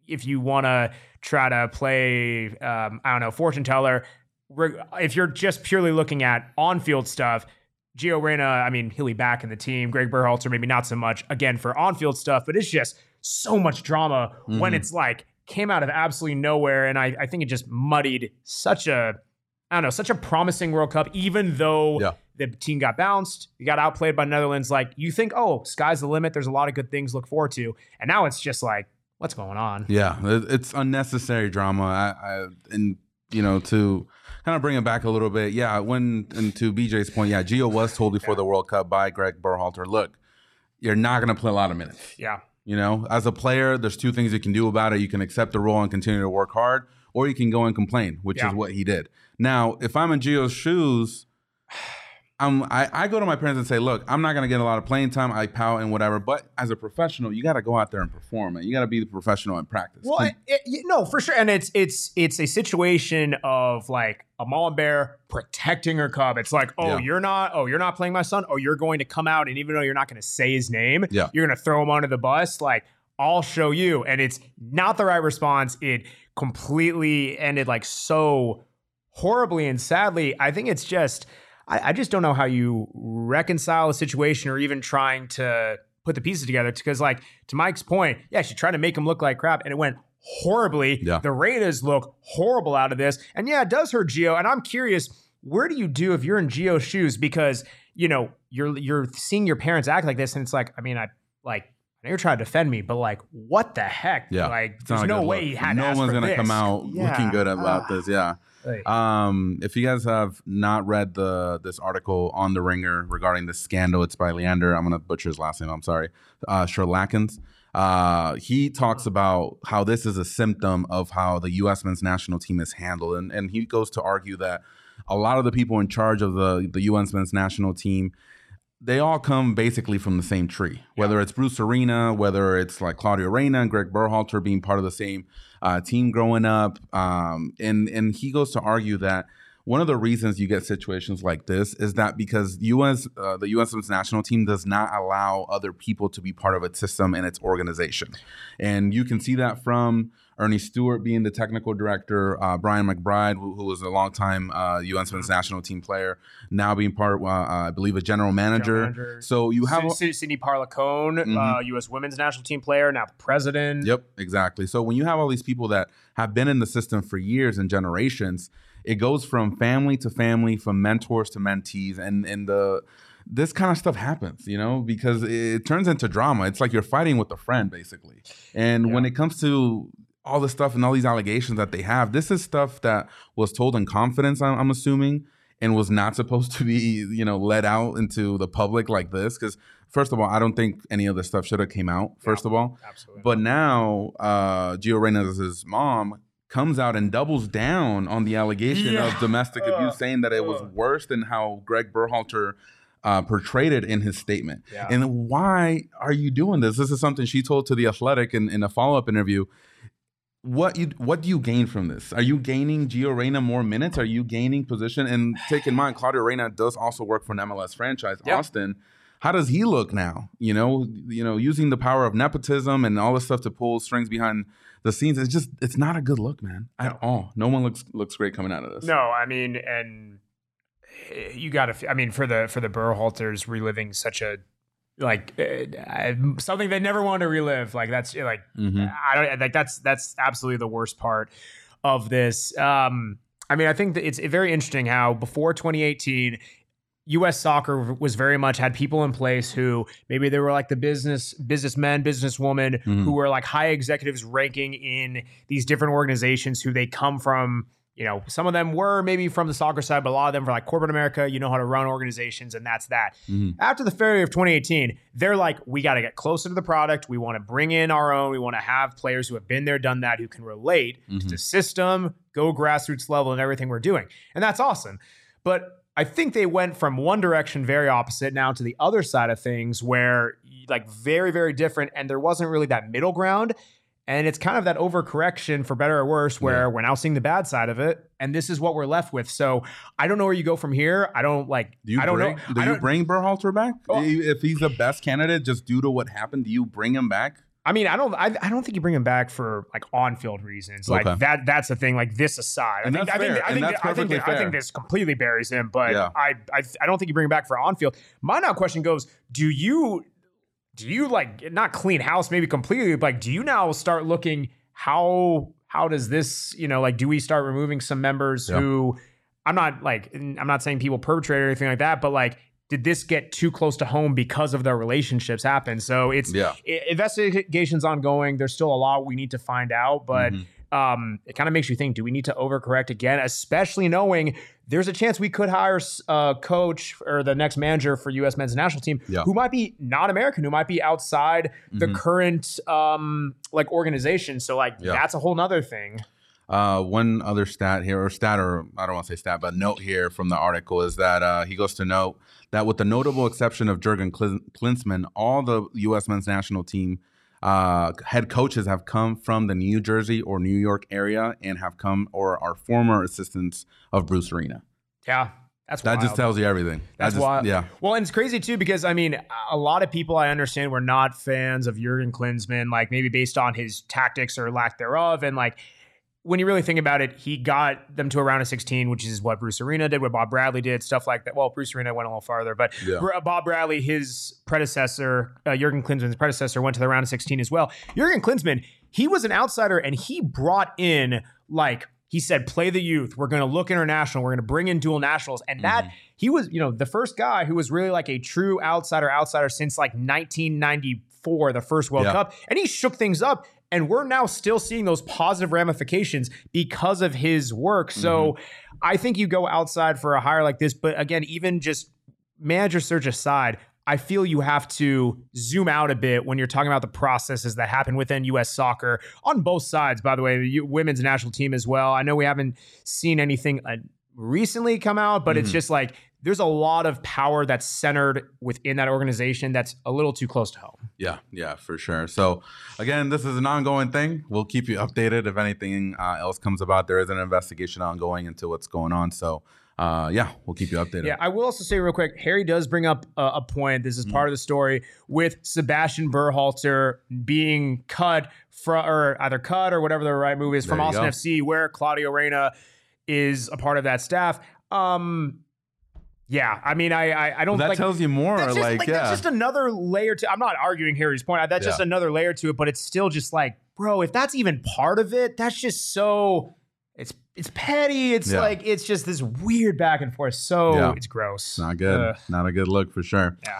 if you want to try to play, um, I don't know, fortune teller, if you're just purely looking at on-field stuff, Gio Reyna, I mean, he'll be back in the team. Greg Berhalter, maybe not so much again for on-field stuff, but it's just so much drama when Mhm. it's like came out of absolutely nowhere. And I, I think it just muddied such a, I don't know, such a promising World Cup, even though Yeah. The team got bounced, you got outplayed by Netherlands. Like you think, oh, sky's the limit. There's a lot of good things to look forward to. And now it's just like, what's going on? Yeah, it's unnecessary drama. I, I and you know to kind of bring it back a little bit. Yeah, when and to BJ's point, yeah, Gio was told before the World Cup by Greg Berhalter, look, you're not going to play a lot of minutes. Yeah. You know, as a player, there's two things you can do about it. You can accept the role and continue to work hard, or you can go and complain, which Yeah. is what he did. Now, if I'm in Gio's shoes, I'm, I, I go to my parents and say, look, I'm not going to get a lot of playing time. I pout and whatever. But as a professional, you got to go out there and perform, and you got to be the professional and practice. Well, it, it- no, for sure, and it's it's it's a situation of like a mom bear protecting her cub. It's like, oh, Yeah. you're not, oh, you're not playing my son. Oh, you're going to come out, and even though you're not going to say his name, Yeah. you're going to throw him under the bus. Like, I'll show you, and it's not the right response. It completely ended like so horribly and sadly. I think it's just, I, I just don't know how you reconcile a situation or even trying to put the pieces together. Because, like, to Mike's point, yeah, she tried to make him look like crap, and it went horribly. Yeah. The Reynas look horrible out of this, and yeah, it does hurt Gio. And I'm curious, where do you do if you're in Gio's shoes? Because you know you're you're seeing your parents act like this, and it's like, I mean, I like. I know you're trying to defend me, but like, what the heck? Yeah, like, It's there's no way look. he had. to No one's for gonna come out Yeah. looking good about Ah. this. Yeah. Um, if you guys have not read the this article on the Ringer regarding the scandal, it's by Leander. I'm gonna butcher his last name. I'm sorry. Uh. Uh, he talks about how this is a symptom of how the U.S. men's national team is handled, and and he goes to argue that a lot of the people in charge of the the U.S. men's national team they all come basically from the same tree. Whether it's Bruce Arena, whether it's like Claudio Reyna and Greg Berhalter being part of the same uh, team growing up, um, and and he goes to argue that one of the reasons you get situations like this is that because U.S. Uh, the U.S. national team does not allow other people to be part of its system and its organization, and you can see that from Ernie Stewart being the technical director, uh, Brian McBride, who, who was a longtime uh, U.S. men's national team player, now being part, uh, I believe, a general manager. manager. So you have, Cindy, Cindy Parlow Cone, uh, U.S. women's national team player, now president. Yep, exactly. So when you have all these people that have been in the system for years and generations, it goes from family to family, from mentors to mentees, and and the this kind of stuff happens, you know, because it, it turns into drama. It's like you're fighting with a friend, basically. And when it comes to all this stuff and all these allegations that they have, this is stuff that was told in confidence. I'm, I'm assuming. And was not supposed to be, you know, let out into the public like this. Because first of all, I don't think any of this stuff should have came out. First of all, Absolutely. but now, uh, Gio Reyna's mom comes out and doubles down on the allegation Yeah. of domestic abuse, saying that it was worse than how Greg Berhalter uh, portrayed it in his statement. Yeah. And why are you doing this? This is something she told to The Athletic in, in a follow up interview. What you what do you gain from this? Are you gaining Gio Reyna more minutes? Are you gaining position? And take in mind, (sighs) Claudio Reyna does also work for an MLS franchise, Yep. Austin. How does he look now? You know, you know, using the power of nepotism and all this stuff to pull strings behind the scenes. It's just it's not a good look, man, at all. No one looks looks great coming out of this. No, I mean, and eh, you got to. I mean, for the for the Berhalters reliving such a like uh, something they never want to relive. Like that's like Mhm. I don't like that's that's absolutely the worst part of this. Um, I mean, I think that it's very interesting how before 2018. U.S. soccer was very much had people in place who maybe they were like the business businessmen, businesswomen Mhm. who were like high executives ranking in these different organizations who they come from. You know, some of them were maybe from the soccer side, but a lot of them were like corporate America. You know how to run organizations, and that's that. Mhm. After the failure of 2018, they're like, we got to get closer to the product. We want to bring in our own. We want to have players who have been there, done that, who can relate to Mhm. the system, go grassroots level, and everything we're doing. And that's awesome. But I think they went from one direction very opposite now to the other side of things where like very, very different. And there wasn't really that middle ground. And it's kind of that overcorrection for better or worse, where Yeah. we're now seeing the bad side of it. And this is what we're left with. So I don't know where you go from here. I don't like, Do you I don't bring, know. Do I you bring Berhalter back? Oh. if he's the best candidate, just due to what happened, do you bring him back? I mean, I don't, I, I don't think you bring him back for like on-field reasons. Like Okay. that, that's the thing. Like this aside, And I think, that's I think. I And think, that's I think, I think this completely buries him. But Yeah. I, I, I don't think you bring him back for on-field. My now question goes: Do you, do you like not clean house maybe completely? But like, do you now start looking how how does this you know like do we start removing some members Yeah. who I'm not like I'm not saying people perpetrate or anything like that, but like did this get too close to home because of their relationships happen? So it's Yeah. investigations ongoing. There's still a lot we need to find out, but Mhm. Um, it kind of makes you think: Do we need to overcorrect again? Especially knowing there's a chance we could hire a coach or the next manager for U.S. men's national team Yeah. who might be not American, who might be outside the Mhm. current um, like organization. So like Yeah. that's a whole nother thing. Uh, one other stat here, or stat, or I don't want to say stat, but note here from the article is that uh, he goes to note that with the notable exception of Jurgen Klin- Klinsmann, all the U.S. men's national team uh, head coaches have come from the New Jersey or New York area and have come or are former assistants of Bruce Arena. Yeah, that's That just tells you everything. That's why. Yeah. Well, and it's crazy too because I mean, a lot of people I understand were not fans of Jurgen Klinsmann, like maybe based on his tactics or lack thereof, and like. When you really think about it, he got them to a round of 16, which is what Bruce Arena did, what Bob Bradley did, stuff like that. Well, Bruce Arena went a little farther, but Yeah. Bob Bradley, his predecessor, uh, Jurgen Klinsmann's predecessor, went to the round of 16 as well. Jurgen Klinsmann, he was an outsider and he brought in, like, he said, play the youth. We're going to look international. We're going to bring in dual nationals. And that, he was, you know, the first guy who was really like a true outsider, outsider since like 1994, the first World Yeah. Cup. And he shook things up. And we're now still seeing those positive ramifications because of his work. So I think you go outside for a hire like this. But again, even just manager search aside, I feel you have to zoom out a bit when you're talking about the processes that happen within U.S. soccer on both sides. By the way, the women's national team as well. I know we haven't seen anything uh, recently come out, but it's Mhm. just like there's a lot of power that's centered within that organization that's a little too close to home. Yeah, yeah, for sure. So, again, this is an ongoing thing. We'll keep you updated if anything uh, else comes about. There is an investigation ongoing into what's going on. So, uh, yeah, we'll keep you updated. Yeah, I will also say real quick, Harry does bring up a, a point. This is part of the story with Sebastian Berhalter being cut from, or either cut or whatever the right move is from There you Austin go. FC, where Claudio Reyna is a part of that staff. Um, yeah, I mean, I I, I don't that like. tells you more. that's just, Like, like, yeah, that's just another layer to. I'm not arguing Harry's point. That's just another layer to it, but it's still just like, bro, if that's even part of it, that's just so. It's it's petty. It's Yeah. like it's just this weird back and forth. So Yeah. it's gross. Not good. Ugh. Not a good look for sure. Yeah.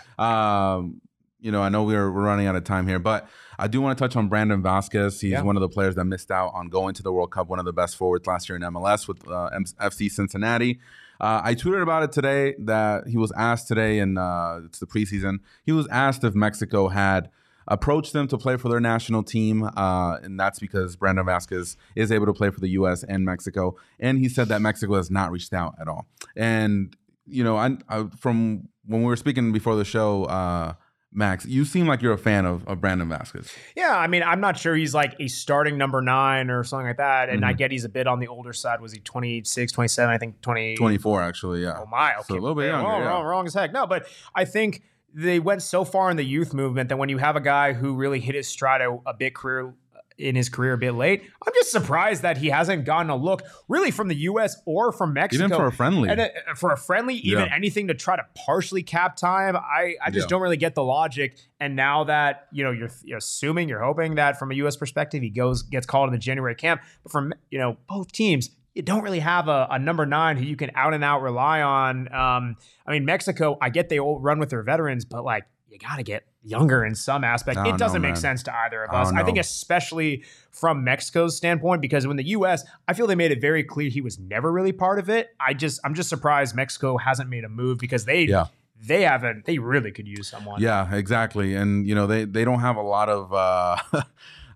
Um, you know, I know we're we're running out of time here, but I do want to touch on Brandon Vasquez. He's Yeah. one of the players that missed out on going to the World Cup. One of the best forwards last year in MLS with uh, FC Cincinnati. Uh, I tweeted about it today that he was asked today, and uh, it's the preseason. He was asked if Mexico had approached them to play for their national team, uh, and that's because Brandon Vasquez is able to play for the U.S. and Mexico. And he said that Mexico has not reached out at all. And you know, I, I from when we were speaking before the show, uh, Max, you seem like you're a fan of, of Brandon Vasquez. Yeah, I mean, I'm not sure he's like a starting number nine or something like that. And I Mhm. get he's a bit on the older side. Was he 26, 27? I think 20. 24, actually, yeah. Oh my, okay. So a little bit younger, Wrong, yeah. wrong, wrong as heck. No, but I think they went so far in the youth movement that when you have a guy who really hit his stride a, a bit career in his career a bit late, I'm just surprised that he hasn't gotten a look really from the U.S. or from Mexico. Even for a friendly. And uh, for a friendly, even Yeah. anything to try to partially cap time, I, I just Yeah. don't really get the logic. And now that you know, you're, you're assuming, you're hoping that from a U.S. perspective, he goes gets called in the January camp. But from you know both teams, you don't really have a, a number nine who you can out and out rely on. Um, I mean, Mexico, I get they all run with their veterans, but like you got to get younger in some aspect. It doesn't know, make sense to either of I us. I think especially from Mexico's standpoint, because when the U.S., I feel they made it very clear he was never really part of it. I just, I'm just surprised Mexico hasn't made a move because they, Yeah. they haven't, they really could use someone. Yeah, exactly. And you know, they they don't have a lot of uh (laughs)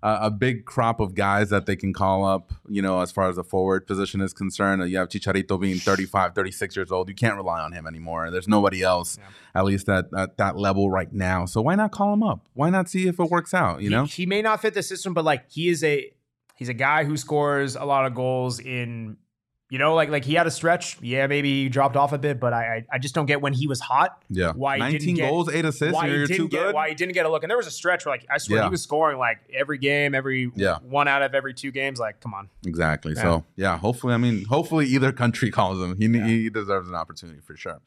a a big crop of guys that they can call up, you know, as far as the forward position is concerned. You have Chicharito being 35, 36 years old. You can't rely on him anymore. There's nobody else, at least at, at that level right now. So why not call him up? Why not see if it works out, you He- know? he, may not fit the system, but like he is a, he's a guy who scores a lot of goals in, you know, like like he had a stretch. Yeah, maybe he dropped off a bit, but I I, I just don't get when he was hot. Yeah. Why he 19 didn't get- goals, 8 assists, why he you're too didn't get good? why he didn't get a look. And there was a stretch where like I swear Yeah. he was scoring like every game, every Yeah. one out of every two games. Like, come on. Exactly. Yeah. So yeah, hopefully, I mean, hopefully either country (laughs) calls him. He he deserves an opportunity for sure.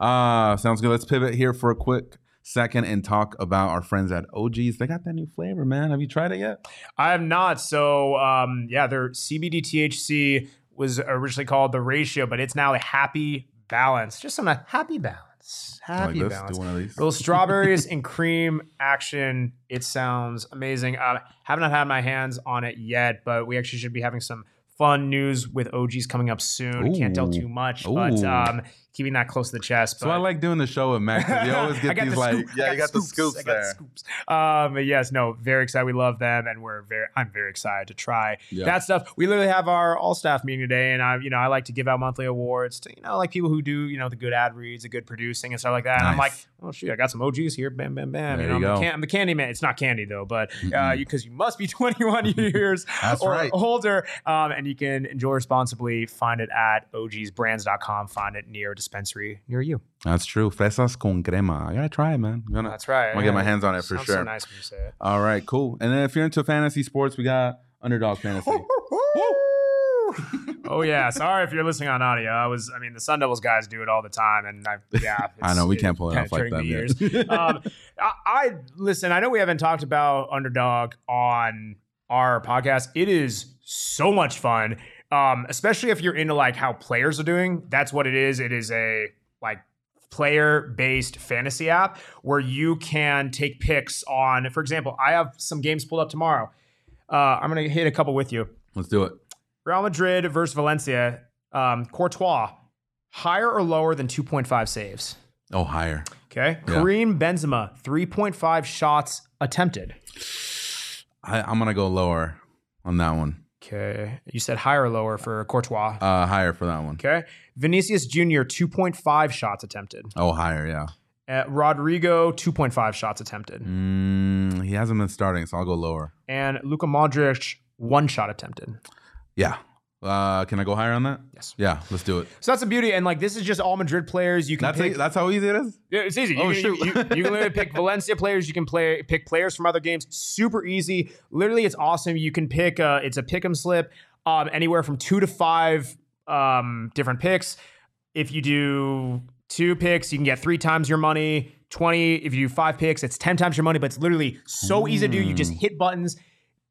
Uh sounds good. Let's pivot here for a quick second and talk about our friends at OGs. They got that new flavor, man. Have you tried it yet? I have not. So um, yeah, their CBD THC was originally called the ratio, but it's now a happy balance. Just on a happy balance. Happy like balance. Do one of these. Little strawberries (laughs) and cream action. It sounds amazing. Uh, have not had my hands on it yet, but we actually should be having some fun news with OGs coming up soon. Can't tell too much, but Ooh. um, keeping that close to the chest. So I like doing the show with Max. 'cause You (laughs) always I get these the like, scoop. I yeah, you got the scoops I got the scoops. Um, but yes, no, very excited. We love them, and we're very. I'm very excited to try Yeah. that stuff. We literally have our all staff meeting today, and I, you know, I like to give out monthly awards to you know like people who do you know the good ad reads, the good producing, and stuff like that. And I'm like, oh shoot, I got some OGs here, bam, bam, bam. There you know, you I'm, go. The can- I'm the candy man. It's not candy though, but uh, Mm-mm. because you must be (laughs) 21 years That's or right. older, um, and you can enjoy responsibly. Find it at ogsbrands.com. Find it near a dispensary near you. That's true. Fresas con crema. I gotta try it, man. I'm gonna, That's right. I'm gonna get my hands on it for sure. So nice when you say it. All right, cool. And then if you're into fantasy sports, we got Underdog Fantasy. (laughs) oh yeah, sorry if you're listening on audio. I was, I mean, the Sun Devils guys do it all the time, and I, yeah, (laughs) I know, we can't pull it off like that the ears. (laughs) um, I, I listen. I know we haven't talked about Underdog on our podcast. It is so much fun, um, especially if you're into like how players are doing. That's what it is. It is a like player based fantasy app where you can take picks on. For example, I have some games pulled up tomorrow. Uh, I'm gonna hit a couple with you. Let's do it. Real Madrid versus Valencia. Um, Courtois, higher or lower than 2.5 saves? Oh, higher. Okay. Yeah. Karim Benzema, 3.5 shots attempted. I, I'm gonna go lower on that one. Okay. You said higher or lower for Courtois. Uh, higher for that one. Okay. Vinicius Jr., 2.5 shots attempted. Oh, higher, yeah. Uh, Rodrigo, 2.5 shots attempted. Mm, he hasn't been starting, so I'll go lower. And Luka Modric, one shot attempted. Yeah. Uh, can I go higher on that? Yes. Yeah, let's do it. So that's the beauty. And like, this is just all Madrid players. You can That's pick. that's how easy it is. Yeah, it's easy. You, Oh, can, shoot. You, you, you can literally pick (laughs) Valencia players. You can play pick players from other games. Super easy. Literally, it's awesome. You can pick. Uh, it's a pick 'em slip. Um, anywhere from two to five um, different picks. If you do two picks, you can get three times your money. Twenty. If you do five picks, it's ten times your money. But it's literally so easy to do. You just hit buttons.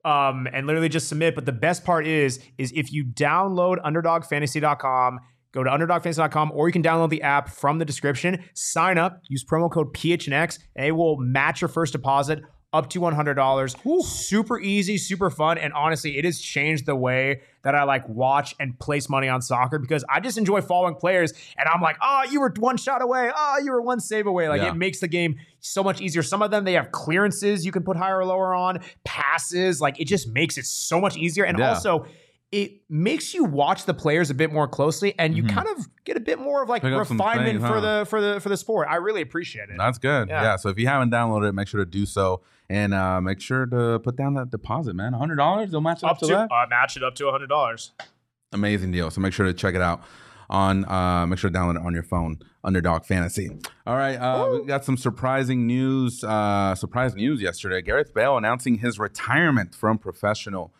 Um, and literally just submit. But the best part is, is if you download underdogfantasy.com, go to underdogfantasy.com, or you can download the app from the description, sign up, use promo code PHNX, and it will match your first deposit up to $100. Super easy, super fun. And honestly, it has changed the way that I like watch and place money on soccer because I just enjoy following players. And I'm like, oh, you were one shot away. Oh, you were one save away. Like Yeah. it makes the game so much easier. Some of them, they have clearances you can put higher or lower on, passes. Like it just makes it so much easier. And Yeah. also, it makes you watch the players a bit more closely and you Mhm. kind of get a bit more of like Pick refinement things, for the for the for the sport. I really appreciate it. That's good. Yeah. Yeah. So if you haven't downloaded it, make sure to do so, and uh, make sure to put down that deposit, man. hundred dollars, they'll match it up, up to to that. uh, match it up to hundred dollars. Amazing deal. So make sure to check it out on. Uh, make sure to download it on your phone. Underdog Fantasy. All right, uh, we got some surprising news. Uh, surprise news yesterday. Gareth Bale announcing his retirement from professional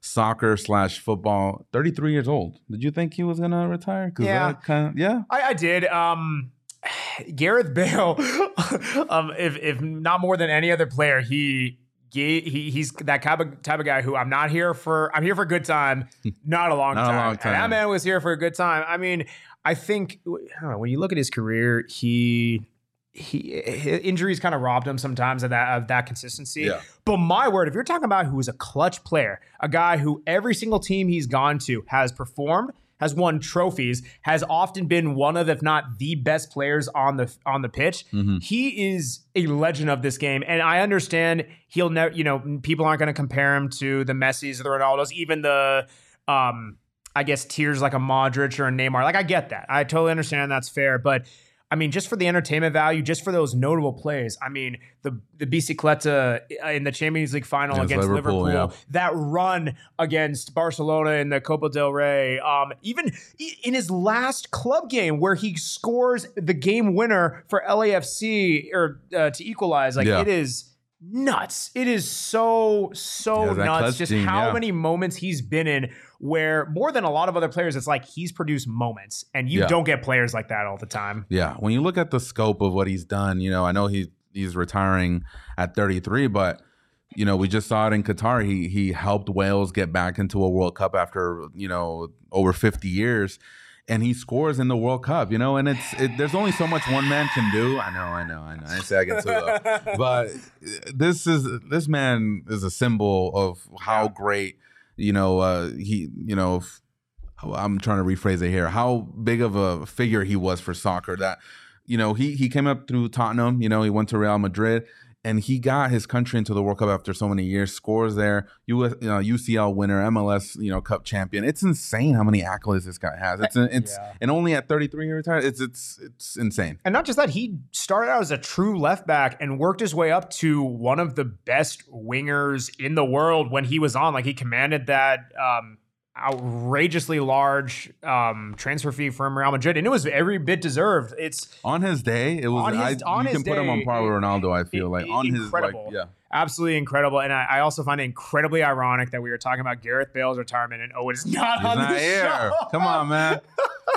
soccer slash football. Thirty three years old. Did you think he was gonna retire? Yeah. kind of yeah. I, I did. Um, (sighs) Gareth Bale, (laughs) um, if if not more than any other player, he. He, he he's that type of, type of guy who I'm not here for. I'm here for a good time, (laughs) not a long Not a time. long And time. that man was here for a good time. I mean, I think I know, when you look at his career, he he injuries kind of robbed him sometimes of that of that consistency. Yeah. But my word, if you're talking about who is a clutch player, a guy who every single team he's gone to has performed, has won trophies, has often been one of, if not the best players on the on the pitch. Mhm. He is a legend of this game, and I understand he'll never. You know, people aren't going to compare him to the Messi's or the Ronaldos, even the. um I guess tiers like a Modric or a Neymar. Like I get that. I totally understand that's fair, but I mean, just for the entertainment value, just for those notable plays. I mean, the the bicicleta in the Champions League final Against against Liverpool, Liverpool, yeah. that run against Barcelona in the Copa del Rey, um, even in his last club game where he scores the game winner for LAFC or uh, to equalize, like Yeah. it is nuts. It is so so Yeah, nuts. Just gene, how many moments he's been in where more than a lot of other players, it's like he's produced moments, and you Yeah. don't get players like that all the time. Yeah, when you look at the scope of what he's done, you know, I know he he's retiring at 33, but you know, we just saw it in Qatar. He he helped Wales get back into a World Cup after you know over 50 years, and he scores in the World Cup. You know, and it's it, there's only so much one man can do. I know, I know, I know. I say I can too, though. (laughs) but this is this man is a symbol of how great you know uh, he you know. I'm trying to rephrase it here. How big of a figure he was for soccer that you know, he he came up through Tottenham. You know, he went to Real Madrid, and he got his country into the World Cup after so many years. Scores there, US, you know, UCL winner, MLS, you know, Cup champion. It's insane how many accolades this guy has. It's it's Yeah. and only at 33 he retired. It's it's it's insane. And not just that, he started out as a true left back and worked his way up to one of the best wingers in the world when he was on. Like he commanded that um, outrageously large um, transfer fee from Real Madrid, and it was every bit deserved. It's On his day, it was. On his- I, on you his can put him on day, par with Ronaldo. I feel like on his like incredible. yeah. absolutely incredible. And I, I also find it incredibly ironic that we were talking about Gareth Bale's retirement and Owen is (laughs) not He's on not the here. show. Come on, man.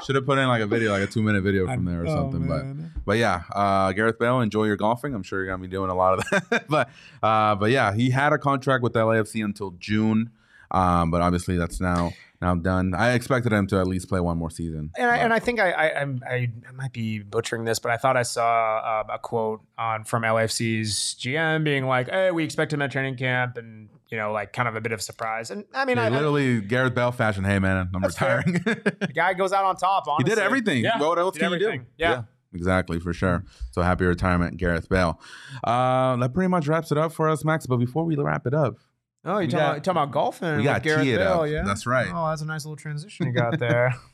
Should have put in like a video, like a two minute video from there or Oh, something. But but yeah, uh, Gareth Bale, enjoy your golfing. I'm sure you're gonna be doing a lot of (laughs) that. but uh, but yeah, he had a contract with LAFC until June. Um, but obviously that's now now done. I expected him to at least play one more season. And I, But- and I think I, I I'm- I I might be butchering this, but I thought I saw uh, a quote on from LFC's GM being like, "Hey, we expect him at training camp," and you know, like kind of a bit of surprise. And I mean, Yeah, I, I, literally Gareth Bale fashion. Hey man, I'm retiring. the guy goes out on top. (laughs) he did everything. Yeah, what else did can you do? everything. Yeah. exactly for sure. So happy retirement, Gareth Bale. Uh, that pretty much wraps it up for us, Max. But before we wrap it up, Oh, you're talking, got- about, talking about golfing? we with got Gareth tee it Bale, up. yeah. That's right. Oh, that's a nice little transition you got there. (laughs)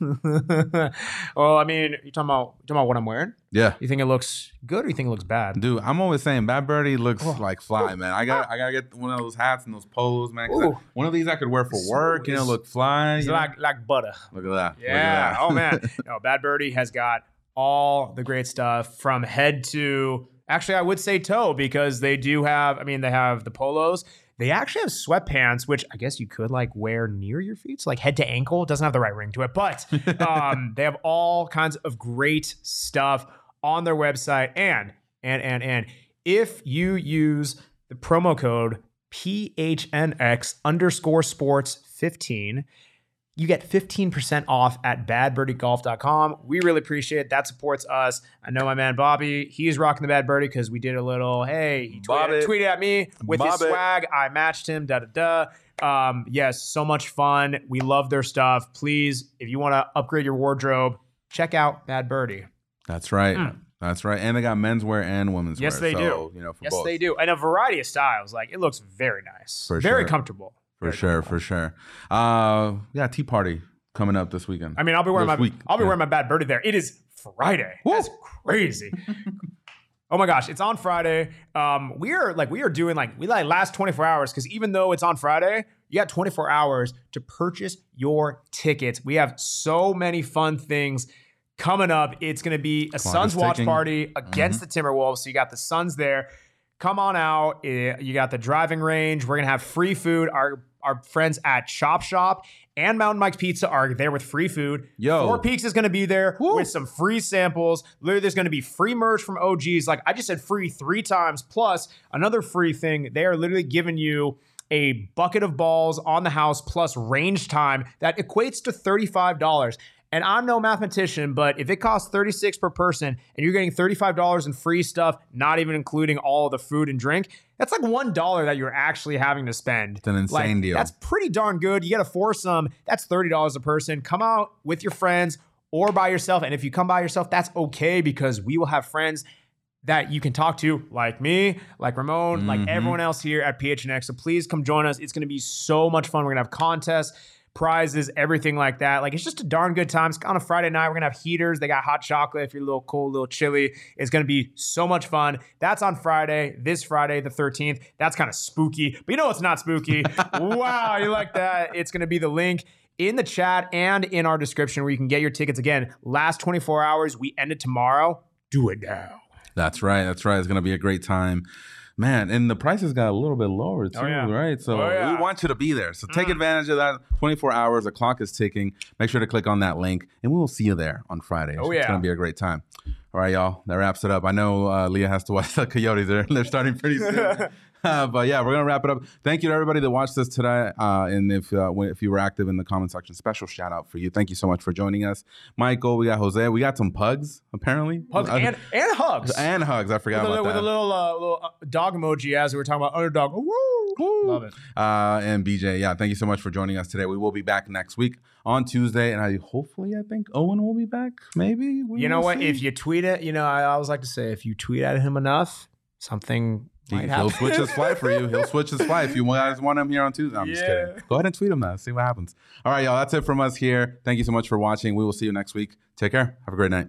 well, I mean, you talking about you talking about what I'm wearing? yeah. You think it looks good or you think it looks bad? Dude, I'm always saying Bad Birdie looks Oh. like fly, man. I got I gotta get one of those hats and those polos, man. 'cause I- one of these I could wear for It's- work, you know, it's- look fly. It's you know? like like butter. Look at that. Look at Yeah. that. oh man. (laughs) No, Bad Birdie has got all the great stuff from head to actually I would say toe because they do have I mean they have the polos. They actually have sweatpants, which I guess you could like wear near your feet, so like head to ankle. It doesn't have the right ring to it, but (laughs) um, they have all kinds of great stuff on their website. And and and and if you use the promo code PHNX underscore sports 15, you get 15% off at badbirdiegolf.com. We really appreciate it. That supports us. I know my man Bobby, he's rocking the Bad Birdie because we did a little, hey, he tweeted, tweeted at me with his Bobby. swag. I matched him, da da da. Um, yes, so much fun. We love their stuff. Please, if you want to upgrade your wardrobe, check out Bad Birdie. That's right. Mm. That's right. And they got menswear and women's Yes, wear. they so, do. You know, for Yes, both. they do. And a variety of styles. Like, it looks very nice. For very sure. comfortable. For sure, for sure. Uh, yeah, tee party coming up this weekend. I mean, I'll be wearing This my week, I'll be yeah. wearing my bad birdie there. It is Friday. That's crazy. (laughs) oh my gosh, it's on Friday. Um, we are like we are doing like we like last 24 hours because even though it's on Friday, you got 24 hours to purchase your tickets. We have so many fun things coming up. It's going to be a Clock Suns watch ticking. party against the Timberwolves. So you got the Suns there. Come on out. Eh, You got the driving range. We're gonna have free food. Our our friends at Chop Shop and Mountain Mike's Pizza are there with free food. Yo. Four Peaks is gonna be there with some free samples. Literally, there's gonna be free merch from OGs. Like I just said, free three times plus another free thing. They are literally giving you a bucket of balls on the house plus range time that equates to $35. And I'm no mathematician, but if it costs 36 per person and you're getting $35 in free stuff, not even including all of the food and drink, that's like $1 that you're actually having to spend. It's an insane deal. That's pretty darn good. You get a foursome, that's $30 a person. Come out with your friends or by yourself. And if you come by yourself, that's okay because we will have friends that you can talk to, like me, like Ramon, like mm-hmm. everyone else here at PHNX. So please come join us. It's going to be so much fun. We're going to have contests, prizes, everything like that. Like it's just a darn good time. It's on a Friday night. We're going to have heaters. They got hot chocolate if you're a little cold, a little chilly. It's going to be so much fun. That's on Friday, this Friday, the 13th. That's kind of spooky, but you know what's not spooky? (laughs) wow, you like that? It's going to be the link in the chat and in our description where you can get your tickets. Again, last 24 hours. We end it tomorrow. Do it now. That's right. That's right. It's gonna be a great time. Man, and the prices got a little bit lower too, Oh, yeah. right? So Oh, yeah. we want you to be there. So Mm. take advantage of that. 24 hours, the clock is ticking. Make sure to click on that link, and we will see you there on Friday. Oh, It's yeah. gonna be a great time. All right, y'all. That wraps it up. I know uh, Leah has to watch (laughs) the Coyotes. They're, they're starting pretty soon. (laughs) (laughs) But yeah, we're gonna wrap it up. Thank you to everybody that watched this today. Uh, and if uh, if you were active in the comment section, special shout out for you. Thank you so much for joining us, Michael. We got Jose. We got some pugs apparently. Pugs Uh, and, and hugs. and hugs. I forgot with, a, about with a little, uh, little uh, dog emoji as we were talking about underdog. Woo! Love it. Uh, and BJ, yeah, thank you so much for joining us today. We will be back next week on Tuesday, and I hopefully I think Owen will be back. Maybe we You know what? see. If you tweet it, you know, I always like to say, if you tweet at him enough, something He, will switch his flight for you. He'll switch his flight if you (laughs) guys want him here on Tuesday. I'm just kidding. Go ahead and tweet him that. See what happens. All right, y'all. That's it from us here. Thank you so much for watching. We will see you next week. Take care. Have a great night.